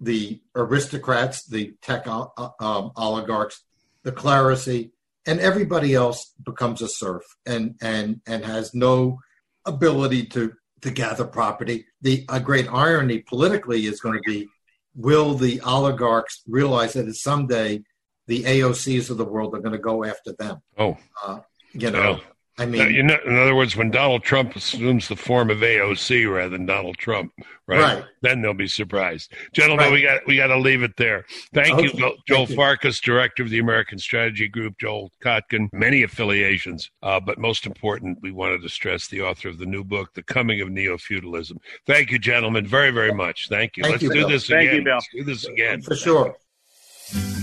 the aristocrats, the tech uh, um, oligarchs, the clerisy, and everybody else becomes a serf and and and has no ability to to gather property. The a great irony politically is going to be: Will the oligarchs realize that someday the AOCs of the world are going to go after them? Oh, uh, you know. I mean, you know, in other words, when Donald Trump assumes the form of AOC rather than Donald Trump, right? right. Then they'll be surprised, gentlemen. Right. We got we got to leave it there. Thank okay. you, Joel Thank Farkas, director of the American Strategy Group, Joel Kotkin, many affiliations, uh, but most important, we wanted to stress the author of the new book, The Coming of Neo Feudalism. Thank you, gentlemen, very very much. Thank you. Thank Let's you, do Bill. this Thank again. You, Bill. Let's do this again for sure.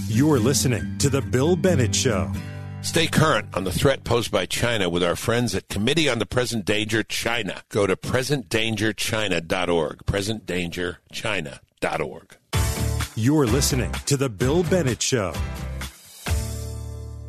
You're listening to the Bill Bennett Show. Stay current on the threat posed by China with our friends at Committee on the Present Danger China. Go to presentdangerchina.org. Presentdangerchina.org. You're listening to The Bill Bennett Show.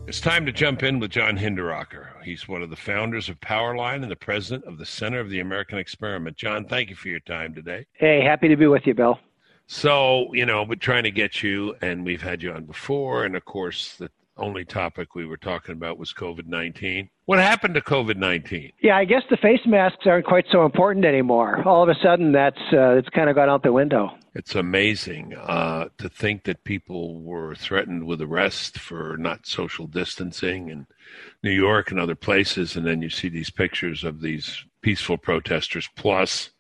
It's time to jump in with John Hinderaker. He's one of the founders of Powerline and the president of the Center of the American Experiment. John, thank you for your time today. Hey, happy to be with you, Bill. So, you know, we're trying to get you, and we've had you on before, and of course, the only topic we were talking about was COVID 19. What happened to COVID 19? Yeah, I guess the face masks aren't quite so important anymore. All of a sudden, that's uh, it's kind of gone out the window. It's amazing uh, to think that people were threatened with arrest for not social distancing in New York and other places, and then you see these pictures of these peaceful protesters plus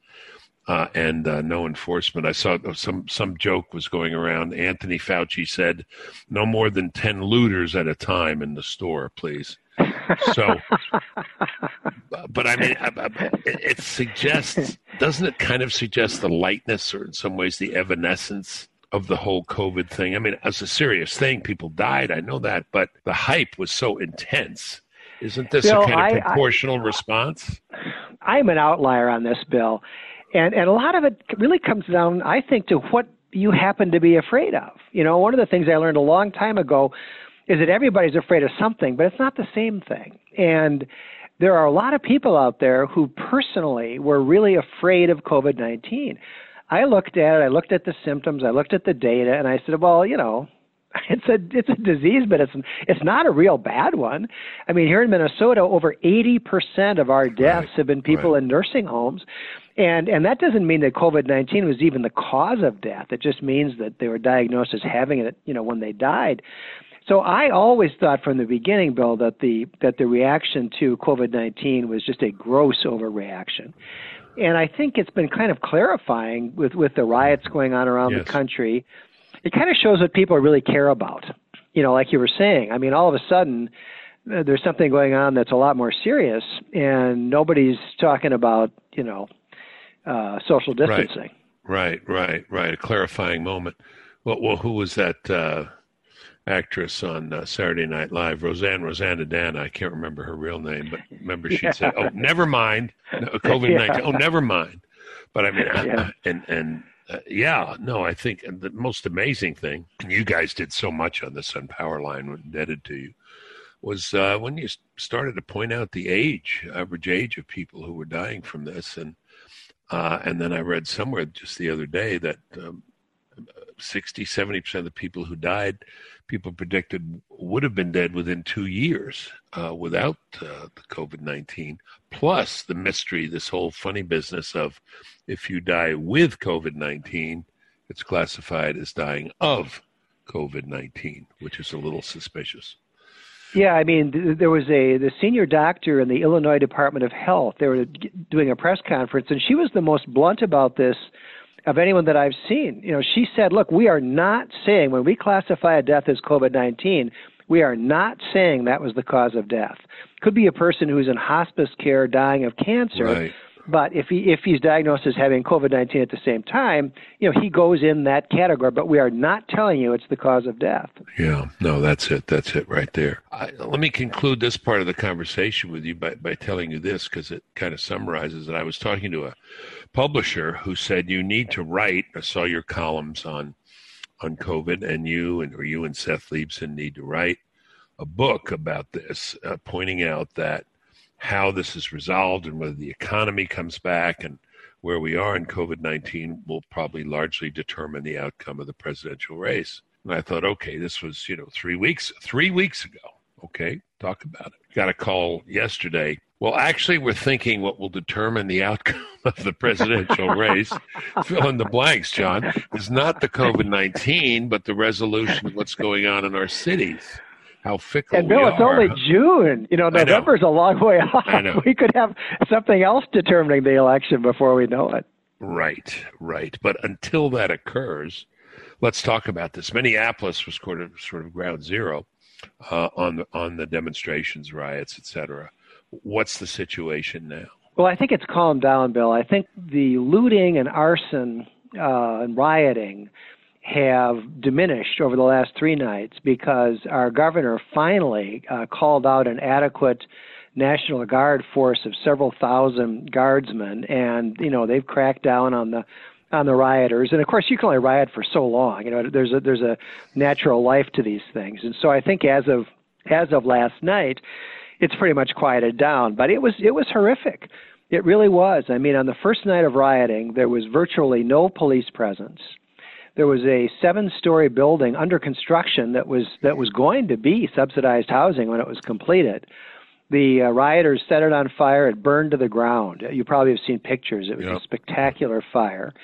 uh, and uh, no enforcement. I saw some some joke was going around. Anthony Fauci said, "No more than ten looters at a time in the store, please." So, but I mean, it suggests, doesn't it kind of suggest the lightness, or in some ways the evanescence of the whole COVID thing? I mean, as a serious thing, people died. I know that, but the hype was so intense. Isn't this Bill, a kind of proportional I, response? I'm an outlier on this, Bill and and a lot of it really comes down, I think, to what you happen to be afraid of. You know, one of the things I learned a long time ago is that everybody's afraid of something, but it's not the same thing. And there are a lot of people out there who personally were really afraid of COVID 19. I looked at it, I looked at the symptoms, I looked at the data, and I said, well, you know, it's a it's a disease, but it's it's not a real bad one. I mean, here in Minnesota, over 80% of our deaths right, have been people right. in nursing homes. And and that doesn't mean that COVID nineteen was even the cause of death. It just means that they were diagnosed as having it, you know, when they died. So I always thought from the beginning, Bill, that the that the reaction to COVID nineteen was just a gross overreaction. And I think it's been kind of clarifying with, with the riots going on around yes. the country. It kind of shows what people really care about. You know, like you were saying. I mean, all of a sudden, uh, there's something going on that's a lot more serious, and nobody's talking about, you know, uh, social distancing. Right, right, right, right. A clarifying moment. Well, well who was that uh, actress on uh, Saturday Night Live? Roseanne Roseannadanna. I can't remember her real name, but remember she yeah. said, "Oh, never mind, COVID nineteen. Yeah. Oh, never mind." But I mean, yeah. and and uh, yeah, no, I think the most amazing thing, you guys did so much on this on Powerline, indebted to you, was uh, when you started to point out the age, average age of people who were dying from this, and uh, and then I read somewhere just the other day that um, 60, 70% of the people who died, people predicted would have been dead within two years uh, without uh, the COVID 19. Plus the mystery, this whole funny business of if you die with COVID 19, it's classified as dying of COVID 19, which is a little suspicious. Yeah, I mean, there was a the senior doctor in the Illinois Department of Health. They were doing a press conference, and she was the most blunt about this of anyone that I've seen. You know, she said, "Look, we are not saying when we classify a death as COVID-19, we are not saying that was the cause of death. Could be a person who's in hospice care dying of cancer." Right but if he if he's diagnosed as having COVID nineteen at the same time, you know he goes in that category. But we are not telling you it's the cause of death. Yeah, no, that's it. That's it right there. I, let me conclude this part of the conversation with you by by telling you this because it kind of summarizes it. I was talking to a publisher who said you need to write. I saw your columns on on COVID, and you and or you and Seth Leibsohn need to write a book about this, uh, pointing out that how this is resolved and whether the economy comes back and where we are in COVID 19 will probably largely determine the outcome of the presidential race. And I thought, okay, this was, you know, three weeks, three weeks ago. Okay, talk about it. Got a call yesterday. Well, actually, we're thinking what will determine the outcome of the presidential race, fill in the blanks, John, is not the COVID 19, but the resolution of what's going on in our cities how fickle and Bill, it's only June. You know, November's know. a long way off. We could have something else determining the election before we know it. Right, right. But until that occurs, let's talk about this. Minneapolis was sort of sort of ground zero uh, on the on the demonstrations, riots, etc. What's the situation now? Well, I think it's calmed down, Bill. I think the looting and arson uh, and rioting have diminished over the last three nights because our governor finally uh, called out an adequate National Guard force of several thousand guardsmen, and you know they've cracked down on the on the rioters. And of course, you can only riot for so long. You know, there's a there's a natural life to these things, and so I think as of as of last night, it's pretty much quieted down. But it was it was horrific. It really was. I mean, on the first night of rioting, there was virtually no police presence there was a seven-story building under construction that was that was going to be subsidized housing when it was completed. The uh, rioters set it on fire. It burned to the ground. You probably have seen pictures. It was yep. a spectacular fire.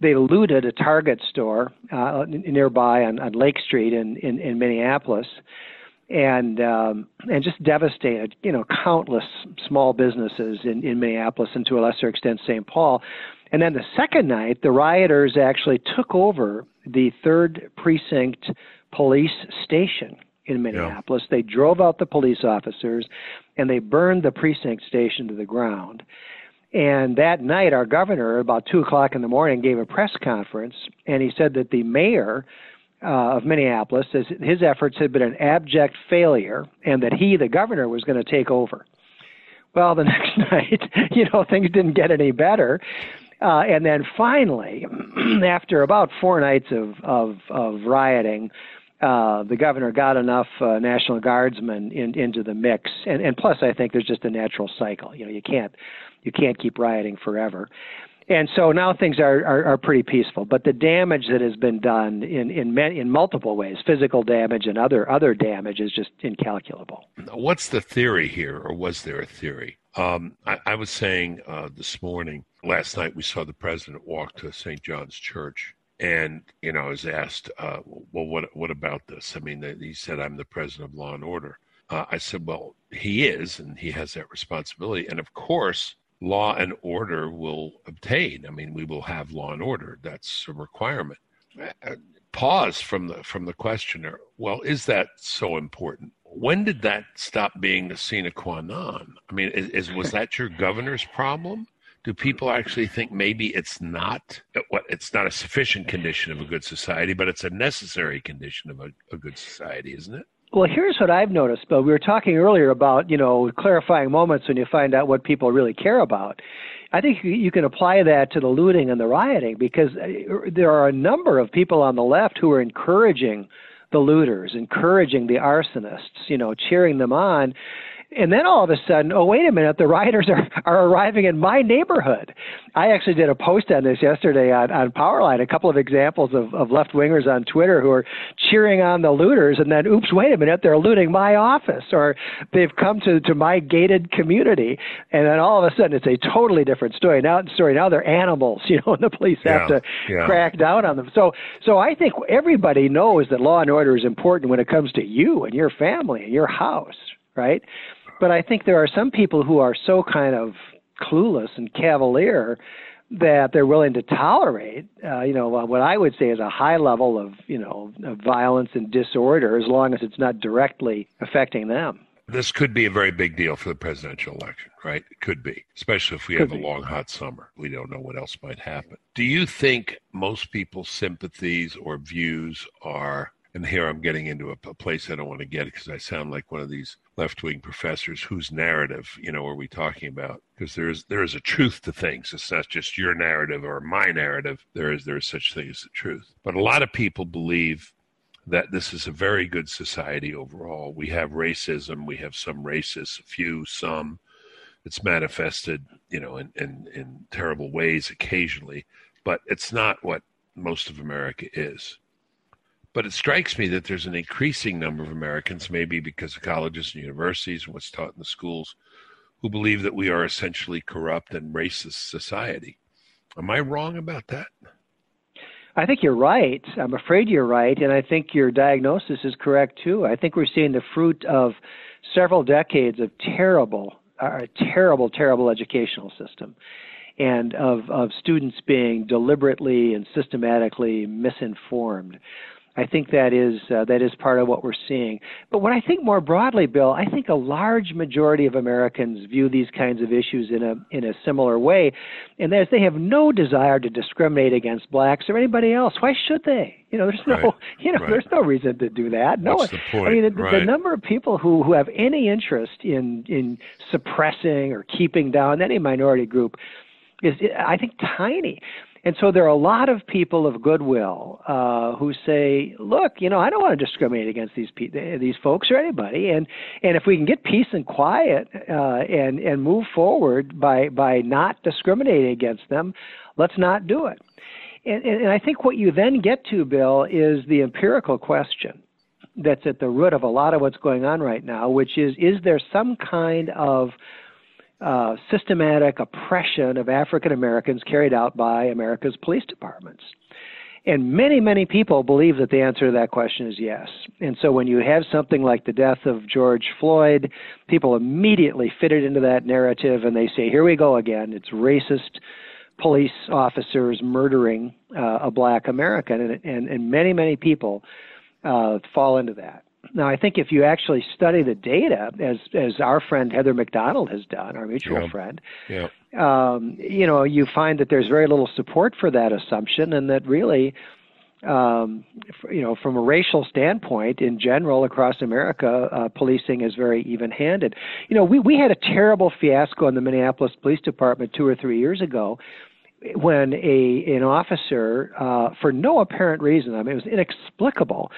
They looted a Target store uh, nearby on, on Lake Street in, in, in Minneapolis, and um, and just devastated, you know, countless small businesses in, in Minneapolis and to a lesser extent St. Paul. And then the second night, the rioters actually took over the third precinct police station in Minneapolis. Yeah. They drove out the police officers and they burned the precinct station to the ground. And that night, our governor, about two o'clock in the morning, gave a press conference, and he said that the mayor uh, of Minneapolis, his, his efforts had been an abject failure, and that he, the governor, was going to take over. Well, the next night, you know, things didn't get any better. Uh, and then finally, after about four nights of, of, of rioting, uh, the governor got enough uh, National Guardsmen in, into the mix, and, and plus, I think there's just a natural cycle. You know, you can't you can't keep rioting forever, and so now things are, are, are pretty peaceful. But the damage that has been done in in in multiple ways, physical damage and other other damage, is just incalculable. What's the theory here, or was there a theory? Um, I, I, was saying uh, this morning, last night, we saw the president walk to St. John's Church. And, you know, I was asked, uh, well, what, what about this? I mean, he said, I'm the president of law and order. Uh, I said, well, he is, and he has that responsibility. And of course, law and order will obtain. I mean, we will have law and order. That's a requirement. Uh, pause from the from the questioner. Well, is that so important? when did that stop being the sine qua non? I mean, is, is, was that your governor's problem? Do people actually think maybe it's not what it's not a sufficient condition of a good society, but it's a necessary condition of a, a good society, isn't it? Well, here's what I've noticed, Bill. We were talking earlier about, you know, clarifying moments when you find out what people really care about. I think you can apply that to the looting and the rioting because uh, there are a number of people on the left who are encouraging the looters, encouraging the arsonists, you know, cheering them on. And then all of a sudden, oh wait a minute, the rioters are, are arriving in my neighborhood. I actually did a post on this yesterday on, on Powerline, a couple of examples of, of left wingers on Twitter who are cheering on the looters and then oops, wait a minute, they're looting my office or they've come to, to my gated community and then all of a sudden it's a totally different story. Now story now they're animals, you know, and the police yeah, have to yeah. crack down on them. So so I think everybody knows that law and order is important when it comes to you and your family and your house, right? But I think there are some people who are so kind of clueless and cavalier that they're willing to tolerate, uh, you know, what I would say is a high level of, you know, of violence and disorder as long as it's not directly affecting them. This could be a very big deal for the presidential election, right? It could be, especially if we could have be. a long, hot summer. We don't know what else might happen. Do you think most people's sympathies or views are and here I'm getting into a, a place I don't want to get because I sound like one of these left wing professors whose narrative, you know, are we talking about? Because there is there is a truth to things. It's not just your narrative or my narrative. There is there is such thing as the truth. But a lot of people believe that this is a very good society overall. We have racism, we have some racists, a few, some. It's manifested, you know, in, in, in terrible ways occasionally, but it's not what most of America is. But it strikes me that there's an increasing number of Americans, maybe because of colleges and universities and what's taught in the schools, who believe that we are essentially corrupt and racist society. Am I wrong about that? I think you're right. I'm afraid you're right. And I think your diagnosis is correct too. I think we're seeing the fruit of several decades of terrible, uh, terrible, terrible educational system and of, of students being deliberately and systematically misinformed. I think that is uh, that is part of what we're seeing. But what I think more broadly, Bill, I think a large majority of Americans view these kinds of issues in a in a similar way, and that is they have no desire to discriminate against blacks or anybody else. Why should they? You know, there's no right. you know right. there's no reason to do that. No, What's the point? I mean, the, right. the number of people who who have any interest in in suppressing or keeping down any minority group is I think tiny. And so there are a lot of people of goodwill uh, who say, "Look, you know, I don't want to discriminate against these pe- these folks or anybody, and and if we can get peace and quiet uh, and and move forward by by not discriminating against them, let's not do it." And, and I think what you then get to, Bill, is the empirical question that's at the root of a lot of what's going on right now, which is: is there some kind of systematic oppression of African Americans carried out by America's police departments? And many, many people believe that the answer to that question is yes. And so when you have something like the death of George Floyd, people immediately fit it into that narrative and they say, here we go again. It's racist police officers murdering uh, a black American. And, and, and many, many people uh, fall into that. Now, I think if you actually study the data, as as our friend Heather Mac Donald has done, our mutual yeah. friend, yeah. Um, you know, you find that there's very little support for that assumption, and that really, um, you know, from a racial standpoint, in general across America, uh, policing is very even-handed. You know, we we had a terrible fiasco in the Minneapolis Police Department two or three years ago when a an officer, uh, for no apparent reason, I mean it was inexplicable,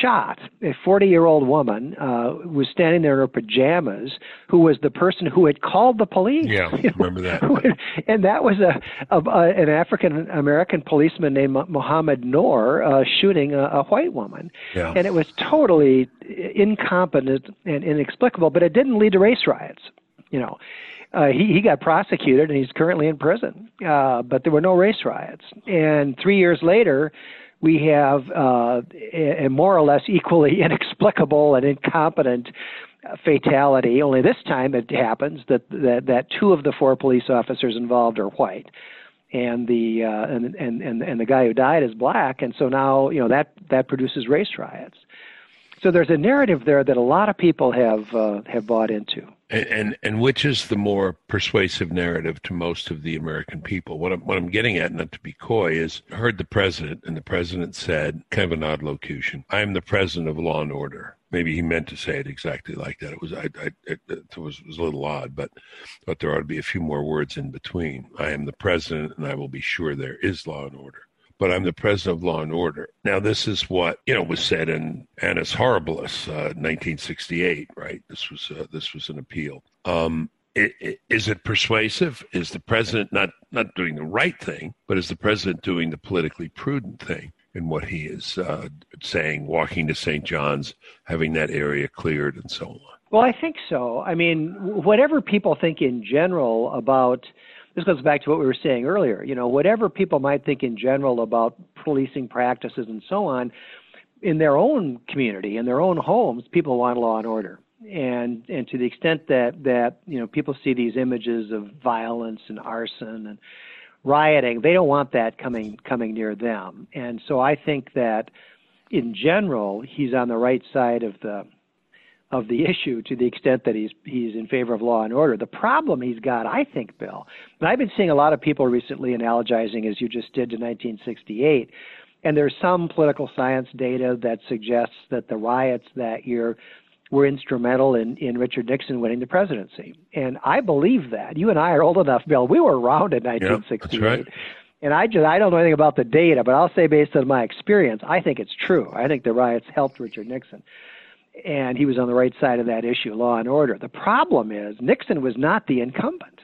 shot a 40 year old woman uh, was standing there in her pajamas, who was the person who had called the police. Yeah, remember that. and that was a, a, a an African American policeman named Mohamed Noor uh, shooting a, a white woman. Yeah. and it was totally incompetent and inexplicable, but it didn't lead to race riots. You know, uh, he, he got prosecuted and he's currently in prison. Uh, but there were no race riots. And three years later, we have uh, a, a more or less equally inexplicable and incompetent fatality. Only this time it happens that, that that two of the four police officers involved are white, and the uh, and, and and the guy who died is black. And so now you know that that produces race riots. So there's a narrative there that a lot of people have uh, have bought into. And, and, and which is the more persuasive narrative to most of the American people? What I'm what I'm getting at, not to be coy, is I heard the president, and the president said, kind of an odd locution. I am the president of law and order. Maybe he meant to say it exactly like that. It was I, I it, it was, it was a little odd, but but there ought to be a few more words in between. I am the president, and I will be sure there is law and order. But I'm the president of law and order. Now, this is what you know was said in Annus Horribilis, uh, 1968. Right? This was uh, this was an appeal. Um, it, it, is it persuasive? Is the president not not doing the right thing, but is the president doing the politically prudent thing in what he is uh, saying, walking to St. John's, having that area cleared, and so on? Well, I think so. I mean, whatever people think in general about this goes back to what we were saying earlier. You know, whatever people might think in general about policing practices and so on, in their own community, in their own homes, people want law and order. And and to the extent that that you know people see these images of violence and arson and rioting, they don't want that coming coming near them. And so I think that in general, he's on the right side of the of the issue to the extent that he's he's in favor of law and order. The problem he's got, I think, Bill, and I've been seeing a lot of people recently analogizing, as you just did, to 1968. And there's some political science data that suggests that the riots that year were instrumental in, in Richard Nixon winning the presidency. And I believe that. You and I are old enough, Bill. We were around in 1968. Yep, right. And I just I don't know anything about the data, but I'll say based on my experience, I think it's true. I think the riots helped Richard Nixon and he was on the right side of that issue, law and order. The problem is Nixon was not the incumbent.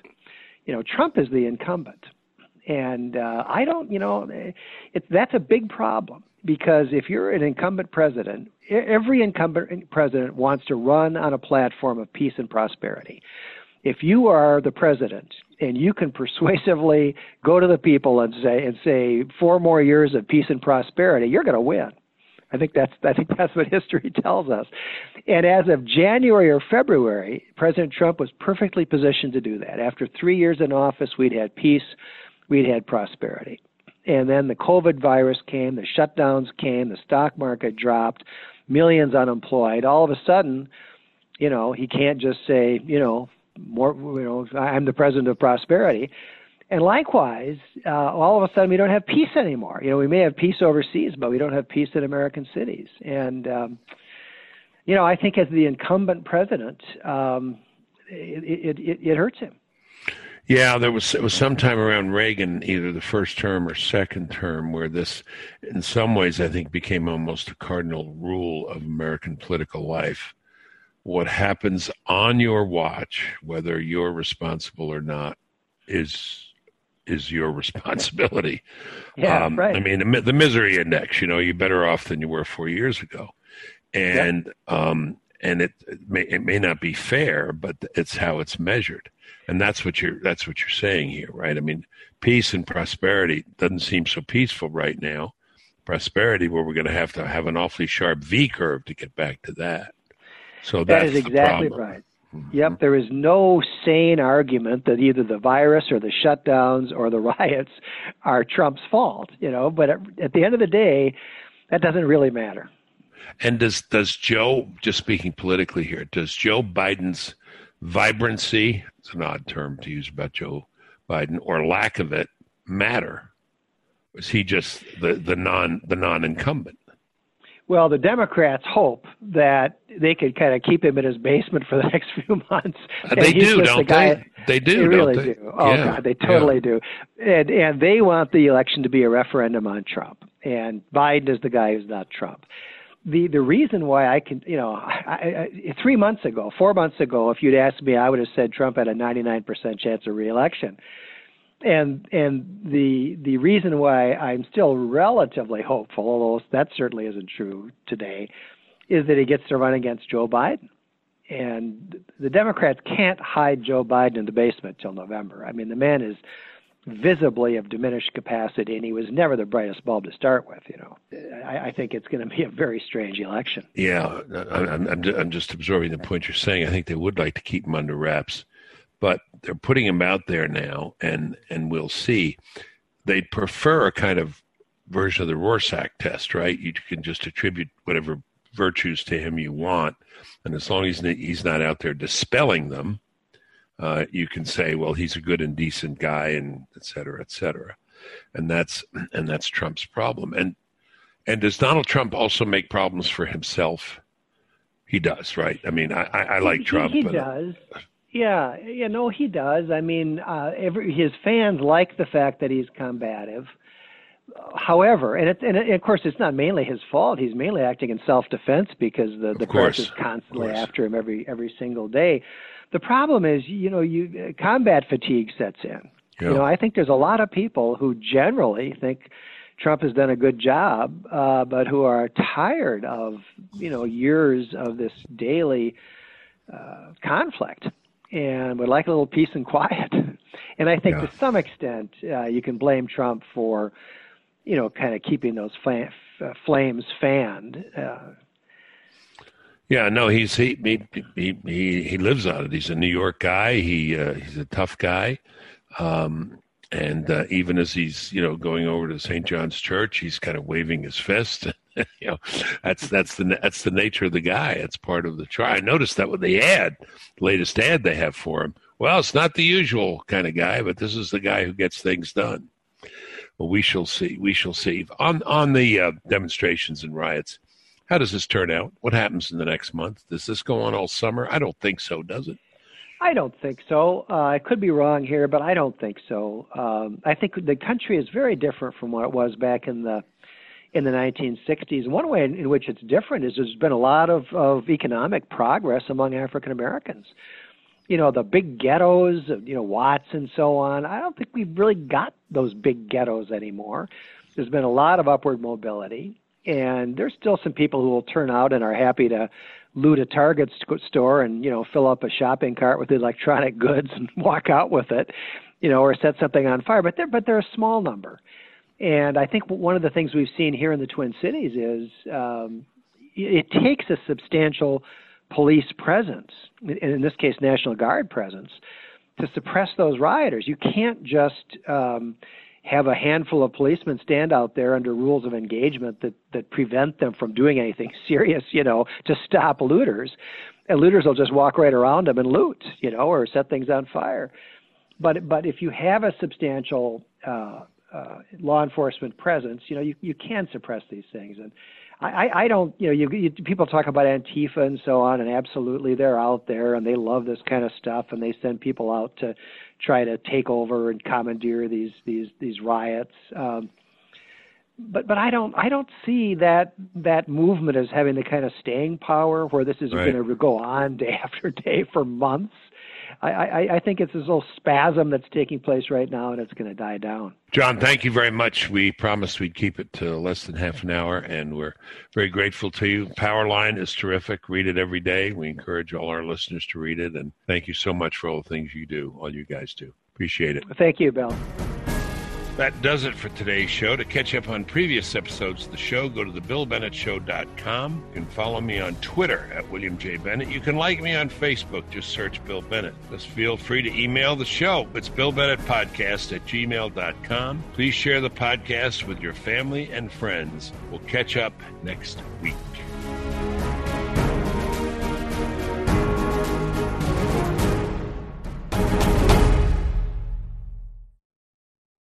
You know, Trump is the incumbent, and uh, I don't. You know, it, that's a big problem because if you're an incumbent president, every incumbent president wants to run on a platform of peace and prosperity. If you are the president and you can persuasively go to the people and say and say four more years of peace and prosperity, you're going to win I think that's I think that's what history tells us. And as of January or February, President Trump was perfectly positioned to do that. After three years in office, we'd had peace, we'd had prosperity. And then the COVID virus came, the shutdowns came, the stock market dropped, millions unemployed. All of a sudden, you know, he can't just say, you know, more, you know, I'm the president of prosperity. And likewise, uh, all of a sudden we don't have peace anymore. You know, we may have peace overseas, but we don't have peace in American cities. And um, you know, I think as the incumbent president, um, it, it, it, it hurts him. Yeah, there was it was sometime around Reagan, either the first term or second term, where this, in some ways, I think became almost a cardinal rule of American political life. What happens on your watch, whether you're responsible or not, is is your responsibility. Yeah, um, right. I mean, the, the, misery index. You know, you're better off than you were four years ago, and um, and it, it may it may not be fair, but it's how it's measured, and that's what you're that's what you're saying here, right? I mean, peace and prosperity doesn't seem so peaceful right now. Prosperity, where we're going to have to have an awfully sharp V curve to get back to that. So that is exactly right. Mm-hmm. Yep, there is no sane argument that either the virus or the shutdowns or the riots are Trump's fault, you know, but at, at the end of the day, that doesn't really matter. And does does Joe, just speaking politically here, does Joe Biden's vibrancy, it's an odd term to use about Joe Biden, or lack of it matter? Is he just the, the non the non incumbent? Well, the Democrats hope that they could kind of keep him in his basement for the next few months. Uh, they do, don't the guy, they? They do, they really they? do. Oh yeah. God, they totally yeah. do. And and they want the election to be a referendum on Trump. And Biden is the guy who's not Trump. The the reason why I can, you know, I, I, three months ago, four months ago, if you'd asked me, I would have said Trump had a 99% chance of reelection and and the the reason why I'm still relatively hopeful, although that certainly isn't true today, is that he gets to run against Joe Biden. And the Democrats can't hide Joe Biden in the basement till November. I mean, the man is visibly of diminished capacity, and he was never the brightest bulb to start with. You know, I, I think it's going to be a very strange election. Yeah, I'm, I'm, I'm just absorbing the point you're saying. I think they would like to keep him under wraps but they're putting him out there now, and and we'll see. They'd prefer a kind of version of the Rorschach test, right? You can just attribute whatever virtues to him you want, and as long as he's not out there dispelling them, uh, you can say, well, he's a good and decent guy, and et cetera, et cetera. And that's and that's Trump's problem. And and does Donald Trump also make problems for himself? He does, right? I mean, I, I, I like Trump. He, he does. Yeah, you know he does. I mean, uh, every his fans like the fact that he's combative, however, and, it, and, it, of course, it's not mainly his fault. He's mainly acting in self-defense because the the press is constantly after him every every single day. The problem is, you know, you combat fatigue sets in. Yeah. You know, I think there's a lot of people who generally think Trump has done a good job, uh, but who are tired of you know years of this daily uh, conflict and would like a little peace and quiet. And I think yeah. to some extent uh, you can blame Trump for you know kind of keeping those fl- uh, flames fanned. Uh, yeah, no, he's he he he he lives on it. He's a New York guy. He uh, he's a tough guy. Um, and uh, even as he's you know going over to St. John's Church, he's kind of waving his fist. you know, that's that's the that's the nature of the guy. It's part of the try. I noticed that with the ad, latest ad they have for him. Well, it's not the usual kind of guy, but this is the guy who gets things done. Well, we shall see. We shall see. On on the uh, demonstrations and riots, how does this turn out? What happens in the next month? Does this go on all summer? I don't think so. Does it? I don't think so. Uh, I could be wrong here, but I don't think so. Um, I think the country is very different from what it was back in the in the 1960s. One way in, in which it's different is there's been a lot of, of economic progress among African Americans. You know, the big ghettos, you know, Watts and so on. I don't think we've really got those big ghettos anymore. There's been a lot of upward mobility, and there's still some people who will turn out and are happy to loot a Target store and you know fill up a shopping cart with electronic goods and walk out with it, you know, or set something on fire. But they're but they're a small number, and I think one of the things we've seen here in the Twin Cities is um, it takes a substantial police presence, in this case, National Guard presence, to suppress those rioters. You can't just um, have a handful of policemen stand out there under rules of engagement that that prevent them from doing anything serious, you know, to stop looters. And looters will just walk right around them and loot, you know, or set things on fire. But but if you have a substantial uh, uh, law enforcement presence, you know, you you can suppress these things. And I, I don't, you know, you, you, people talk about Antifa and so on, and absolutely they're out there and they love this kind of stuff, and they send people out to try to take over and commandeer these these these riots. Um, but but I don't I don't see that that movement as having the kind of staying power where this is right. going to go on day after day for months. I, I, I think it's this little spasm that's taking place right now, and it's going to die down. John, thank you very much. We promised we'd keep it to less than half an hour, and we're very grateful to you. Powerline is terrific. Read it every day. We encourage all our listeners to read it, and thank you so much for all the things you do, all you guys do. Appreciate it. Thank you, Bill. That does it for today's show. To catch up on previous episodes of the show, go to thebillbennettshow.com. You can follow me on Twitter at William J. Bennett. You can like me on Facebook. Just search Bill Bennett. Just feel free to email the show. It's billbennettpodcast Bennett Podcast at gmail.com. Please share the podcast with your family and friends. We'll catch up next week.